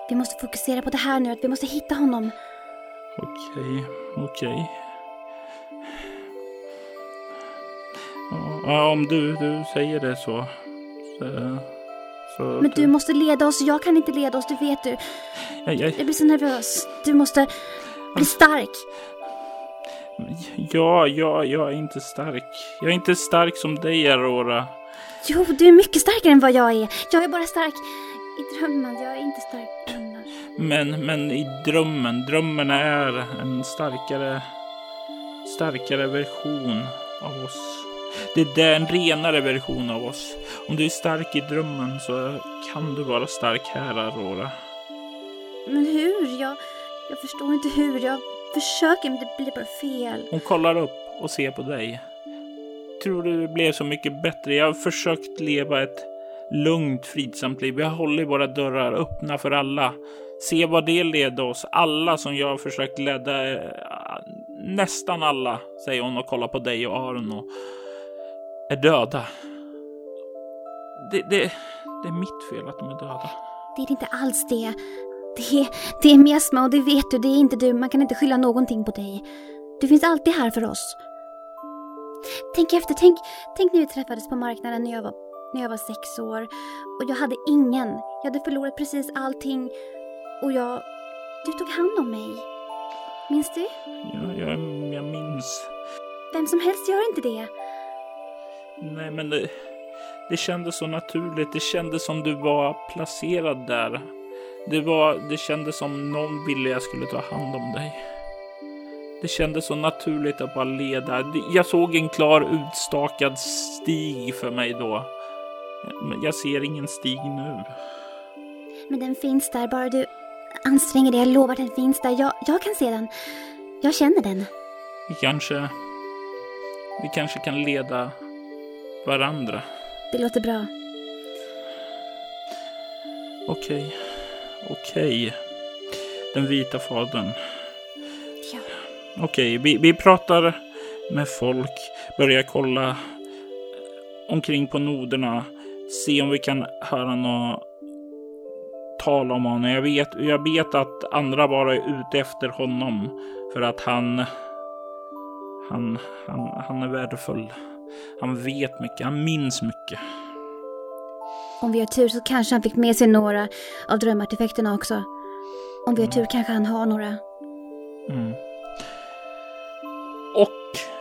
vi måste fokusera på det här nu, att vi måste hitta honom. Okej, okej. Ja, om du, du säger det så. så, så Men du måste leda oss, jag kan inte leda oss, det vet du. jag, jag, Jag blir så nervös. Du måste bli stark. ja, ja, jag är inte stark. Jag är inte stark som dig, Aurora. Jo, du är mycket starkare än vad jag är. Jag är bara stark i drömmen, jag är inte stark. Men, men i drömmen, drömmen är en starkare, starkare version av oss. Det är en renare version av oss. Om du är stark i drömmen så kan du vara stark här, Aurora. Men hur? Jag, Jag förstår inte hur. Jag försöker men det blir bara fel. Hon kollar upp och ser på dig. Tror du det blev så mycket bättre? Jag har försökt leva ett lugnt, fridsamt liv. Vi har hållit våra dörrar öppna för alla. Se vad det leder oss. Alla som jag har försökt leda, eh, nästan alla, säger hon och kollar på dig och Aron och är döda. Det, det, det är mitt fel att de är döda. Det är inte alls det. Det är, det är miasma och det vet du. Det är inte du. Man kan inte skylla någonting på dig. Du finns alltid här för oss. Tänk efter. Tänk, tänk när vi träffades på marknaden när jag, var, när jag var sex år. Och jag hade ingen. Jag hade förlorat precis allting. Och jag... Du tog hand om mig. Minns du? Ja, jag, jag minns. Vem som helst gör inte det. Nej, men det, det kändes så naturligt. Det kändes som du var placerad där. Det, var, det kändes som någon ville jag skulle ta hand om dig. Det kändes så naturligt att bara leda. Jag såg en klar utstakad stig för mig då. Men jag ser ingen stig nu. Men den finns där, bara du anstränger dig. Jag lovar den finns där. Jag, jag kan se den. Jag känner den. Vi kanske... Vi kanske kan leda varandra. Det låter bra. Okej. Okej. Den vita fadern. Ja. Okej, vi, vi pratar med folk, börjar kolla omkring på noderna, se om vi kan höra något tal om honom. Jag vet, jag vet att andra bara är ute efter honom för att han, han, han, han är värdefull. Han vet mycket, han minns mycket. Om vi har tur så kanske han fick med sig några av drömartefekterna också. Om vi har tur kanske han har några. Mm. Och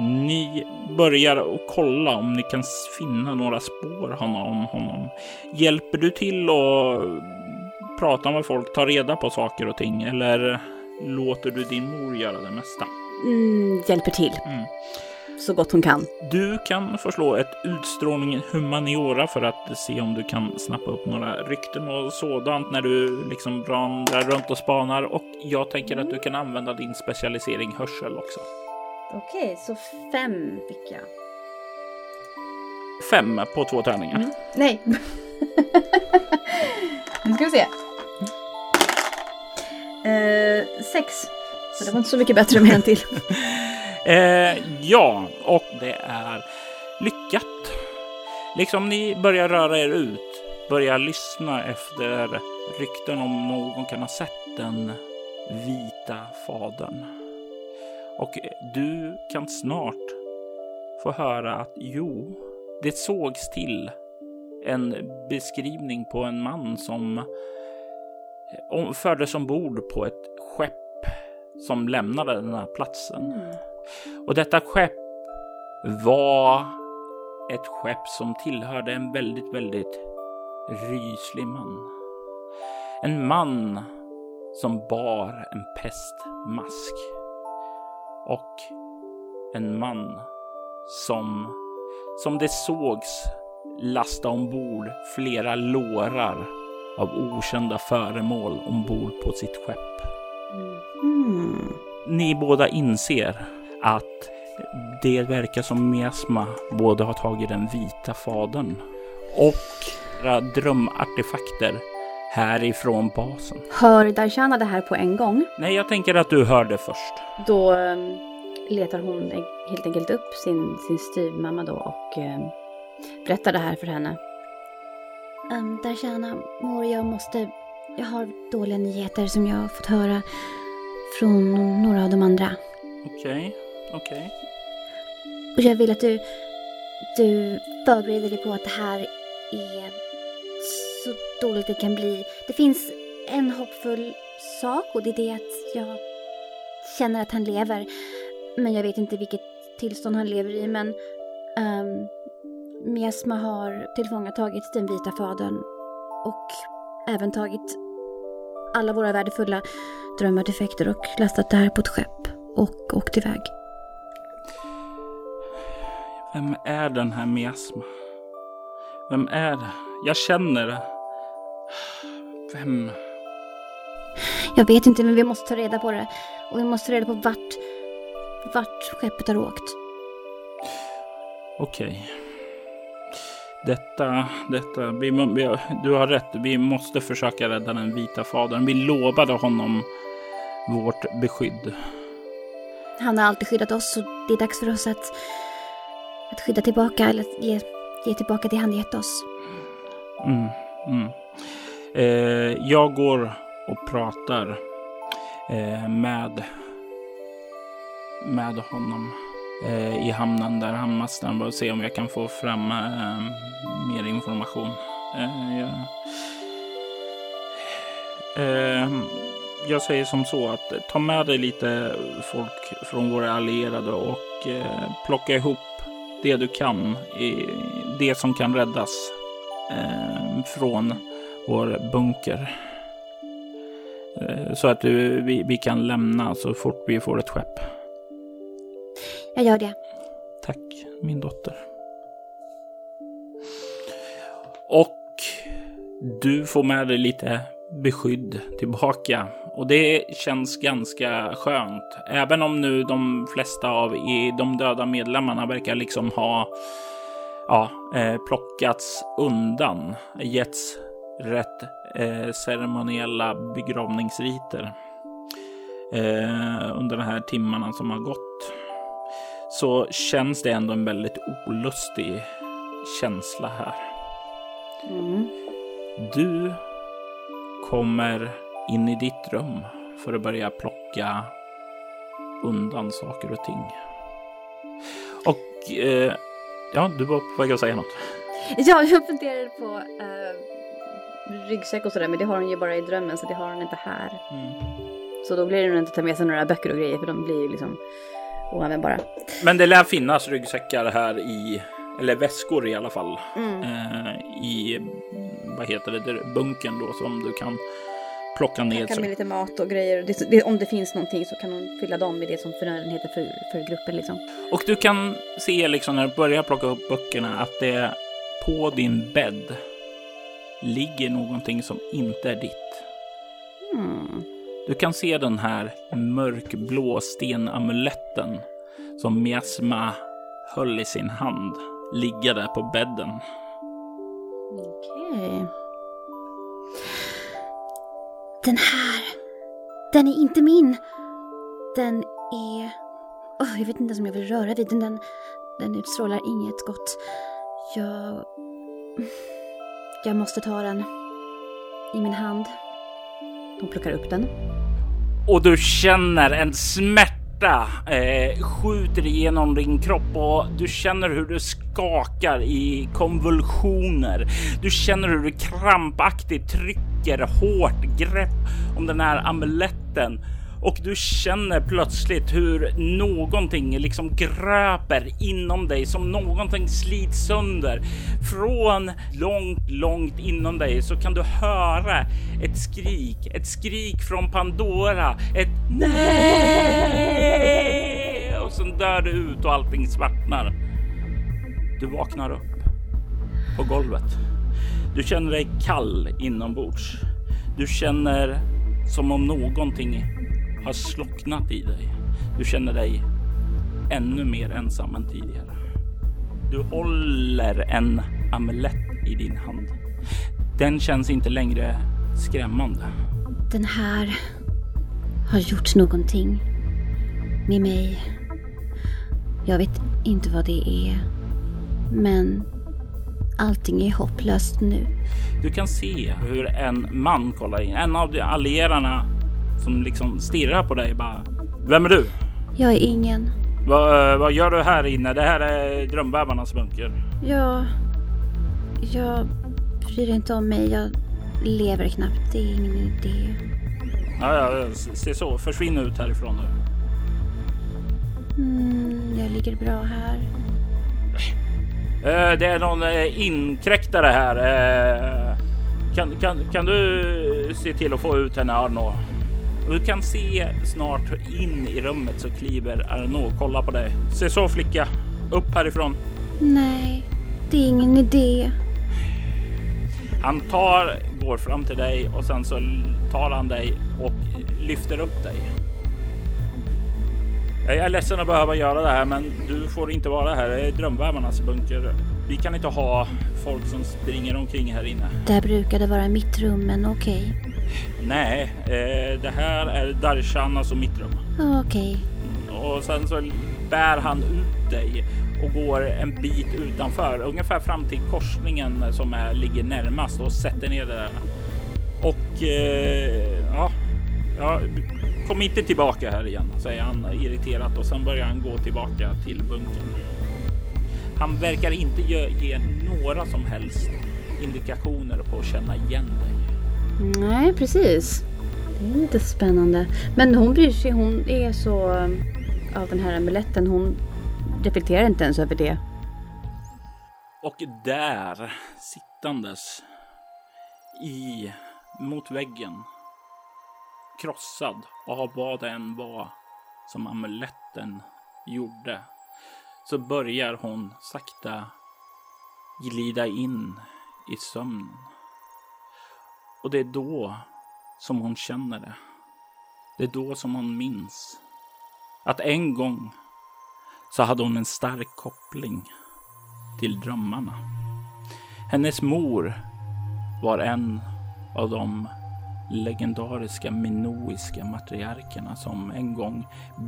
ni börjar att kolla om ni kan finna några spår om honom. Hjälper du till att prata med folk, ta reda på saker och ting eller låter du din mor göra det mesta? Mm, hjälper till. Mm. Så gott hon kan. Du kan förslå ett utstrålning humaniora för att se om du kan snappa upp några rykten och sådant när du liksom vandrar runt och spanar. Och jag tänker att du kan använda din specialisering hörsel också. Okej, så fem fick jag. Fem på två tärningar. Nej. nu ska vi se. Eh, sex. Så det var inte så mycket bättre med en till. Eh, ja, och det är lyckat. Liksom ni börjar röra er ut, börjar lyssna efter rykten om någon kan ha sett den vita fadern. Och du kan snart få höra att jo, det sågs till en beskrivning på en man som fördes ombord på ett skepp som lämnade den här platsen. Och detta skepp var ett skepp som tillhörde en väldigt, väldigt ryslig man. En man som bar en pestmask. Och en man som, som det sågs lasta ombord flera lårar av okända föremål ombord på sitt skepp. Mm. Ni båda inser att det verkar som Miasma både har tagit den vita fadern och era drömartefakter härifrån basen. Hör Darshana det här på en gång? Nej, jag tänker att du hörde först. Då eh, letar hon helt enkelt upp sin, sin styvmamma då och eh, berättar det här för henne. Um, Darshana, mor, jag måste... Jag har dåliga nyheter som jag har fått höra från några av de andra. Okej, okej. Och jag vill att du, du förbereder dig på att det här är så dåligt det kan bli. Det finns en hoppfull sak och det är det att jag känner att han lever. Men jag vet inte vilket tillstånd han lever i. Men um, Miasma har tillfångatagit den vita fadern och även tagit alla våra värdefulla drömartefekter och lastat det här på ett skepp och åkt iväg. Vem är den här Miasma? Vem är det? Jag känner. Vem? Jag vet inte, men vi måste ta reda på det. Och vi måste ta reda på vart, vart skeppet har åkt. Okej. Detta, detta, vi, vi, du har rätt. Vi måste försöka rädda den vita fadern. Vi lovade honom vårt beskydd. Han har alltid skyddat oss och det är dags för oss att, att skydda tillbaka eller att ge, ge tillbaka det han gett oss. Mm, mm. Eh, jag går och pratar eh, med, med honom eh, i hamnen där hamnmästaren bara se om jag kan få fram eh, mer information. Eh, jag, eh, jag säger som så att ta med dig lite folk från våra allierade och eh, plocka ihop det du kan, det som kan räddas eh, från vår bunker. Eh, så att du, vi, vi kan lämna så fort vi får ett skepp. Jag gör det. Tack, min dotter. Och du får med dig lite beskydd tillbaka. Och det känns ganska skönt. Även om nu de flesta av de döda medlemmarna verkar liksom ha ja, eh, plockats undan. Getts rätt eh, ceremoniella begravningsriter. Eh, under de här timmarna som har gått så känns det ändå en väldigt olustig känsla här. Mm. Du kommer in i ditt rum för att börja plocka undan saker och ting. Och eh, ja, du var på väg att säga något. Ja, jag funderar på eh, ryggsäck och sådär, men det har hon ju bara i drömmen så det har hon inte här. Så då blir det nog inte att ta med sig några böcker och grejer för de blir ju liksom oanvändbara. Men det lär finnas ryggsäckar här i, eller väskor i alla fall, Mm. eh, i, vad heter det, bunkern då som du kan plocka ner. Så- med lite mat och grejer. Det, det, om det finns någonting så kan hon fylla dem med det som förnödenheter för, för gruppen liksom. Och du kan se liksom när du börjar plocka upp böckerna att det på din bädd ligger någonting som inte är ditt. Mm. Du kan se den här mörkblå stenamuletten som Miasma höll i sin hand ligga där på bädden. Okej. Den här. Den är inte min. Den är... Åh, jag vet inte ens om jag vill röra vid den. Den, den utstrålar inget gott. Jag... Jag måste ta den i min hand. Hon plockar upp den. Och du känner en smärta eh, skjuter igenom din kropp och du känner hur du skakar i konvulsioner. Du känner hur du krampaktigt trycker hårt grepp om den här amuletten och du känner plötsligt hur någonting liksom gröper inom dig som någonting slits sönder. Från långt, långt inom dig så kan du höra ett skrik, ett skrik från Pandora, ett nej! Och sen dör du ut och allting svartnar. Du vaknar upp på golvet. Du känner dig kall inombords. Du känner som om någonting har slocknat i dig. Du känner dig ännu mer ensam än tidigare. Du håller en amulett i din hand. Den känns inte längre skrämmande. Den här har gjort någonting med mig. Jag vet inte vad det är. Men allting är hopplöst nu. Du kan se hur en man kollar in. En av de allierarna som liksom stirrar på dig bara. Vem är du? Jag är ingen. Vad, vad gör du här inne? Det här är drömbävarnas bunker. Jag... Jag bryr inte om mig. Jag lever knappt. Det är ingen idé. Ja, ja, se så. Försvinn ut härifrån nu. Mm, jag ligger bra här. Eh, det är någon eh, inkräktare här. Eh, kan, kan, kan du se till att få ut henne Arno? Och Du kan se snart in i rummet så kliver Arno. Kolla på dig. Se så flicka. Upp härifrån. Nej, det är ingen idé. Han tar går fram till dig och sen så tar han dig och lyfter upp dig. Jag är ledsen att behöva göra det här, men du får inte vara här. Det är drömvärmarnas bunker. Vi kan inte ha folk som springer omkring här inne. Där brukar det vara mitt rum, men okej. Nej, eh, det här är Darshan, alltså mitt rum. Okej. Och sen så bär han ut dig och går en bit utanför, ungefär fram till korsningen som är, ligger närmast och sätter ner det där. Och eh, ja, ja, kom inte tillbaka här igen, säger han irriterat och sen börjar han gå tillbaka till bunkern. Han verkar inte ge, ge några som helst indikationer på att känna igen dig. Nej, precis. Det är lite spännande. Men hon bryr sig, hon är så av den här amuletten. Hon reflekterar inte ens över det. Och där sittandes i mot väggen krossad av vad det än var som amuletten gjorde så börjar hon sakta glida in i sömnen. Och det är då som hon känner det. Det är då som hon minns att en gång så hade hon en stark koppling till drömmarna. Hennes mor var en av de legendariska minoiska matriarkerna som en gång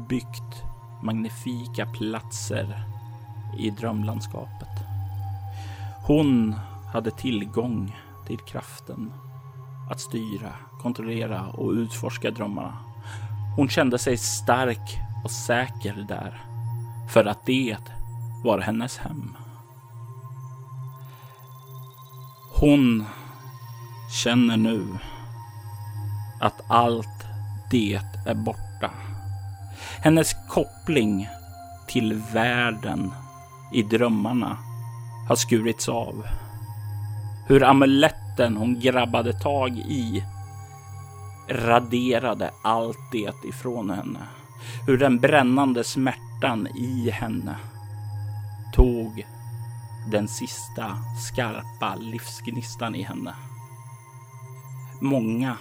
byggt magnifika platser i drömlandskapet. Hon hade tillgång till kraften att styra, kontrollera och utforska drömmarna. Hon kände sig stark och säker där för att det var hennes hem. Hon känner nu att allt det är borta. Hennes koppling till världen i drömmarna har skurits av. Hur Hatten hon grabbade tag i raderade allt det ifrån henne. Hur den brännande smärtan i henne tog den sista skarpa livsgnistan i henne. Många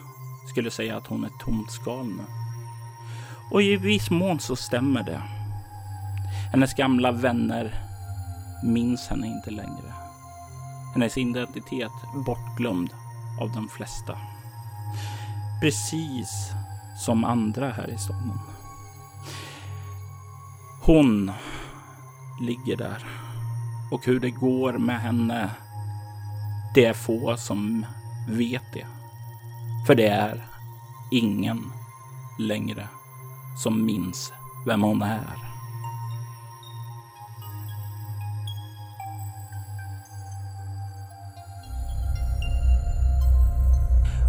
skulle säga att hon är tomt skal nu. Och i viss mån så stämmer det. Hennes gamla vänner minns henne inte längre. Hennes identitet bortglömd av de flesta. Precis som andra här i staden. Hon ligger där och hur det går med henne. Det är få som vet det. För det är ingen längre som minns vem hon är.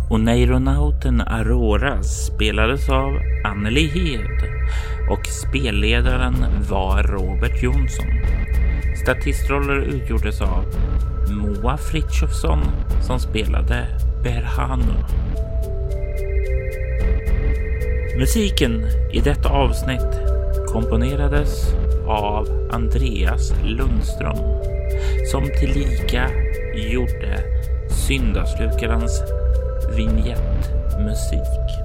Och Neironauten Aurora spelades av Anneli Hed och spelledaren var Robert Jonsson. Statistroller utgjordes av Moa Fritjofsson som spelade Berhanu. Musiken i detta avsnitt komponerades av Andreas Lundström som tillika gjorde Syndaslukarens vignettmusik.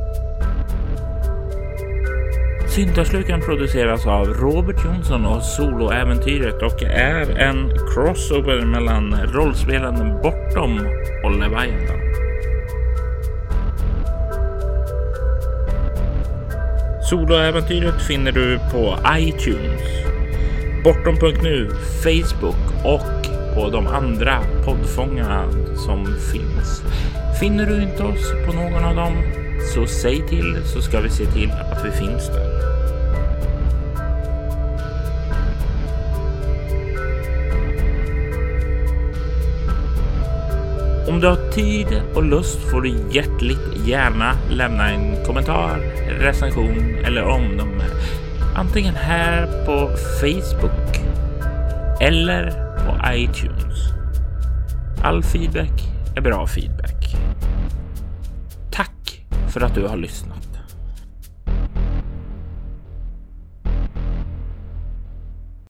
Syntaslukan produceras av Robert Jonsson och Soloäventyret och är en crossover mellan rollspelaren Bortom och Leviathan. Soloäventyret finner du på iTunes, Bortom.nu, Facebook och på de andra poddfångarna som finns. Finner du inte oss på någon av dem så säg till så ska vi se till att vi finns där. Om du har tid och lust får du hjärtligt gärna lämna en kommentar, recension eller omdöme. Antingen här på Facebook eller på iTunes. All feedback är bra feedback. För att du har lyssnat.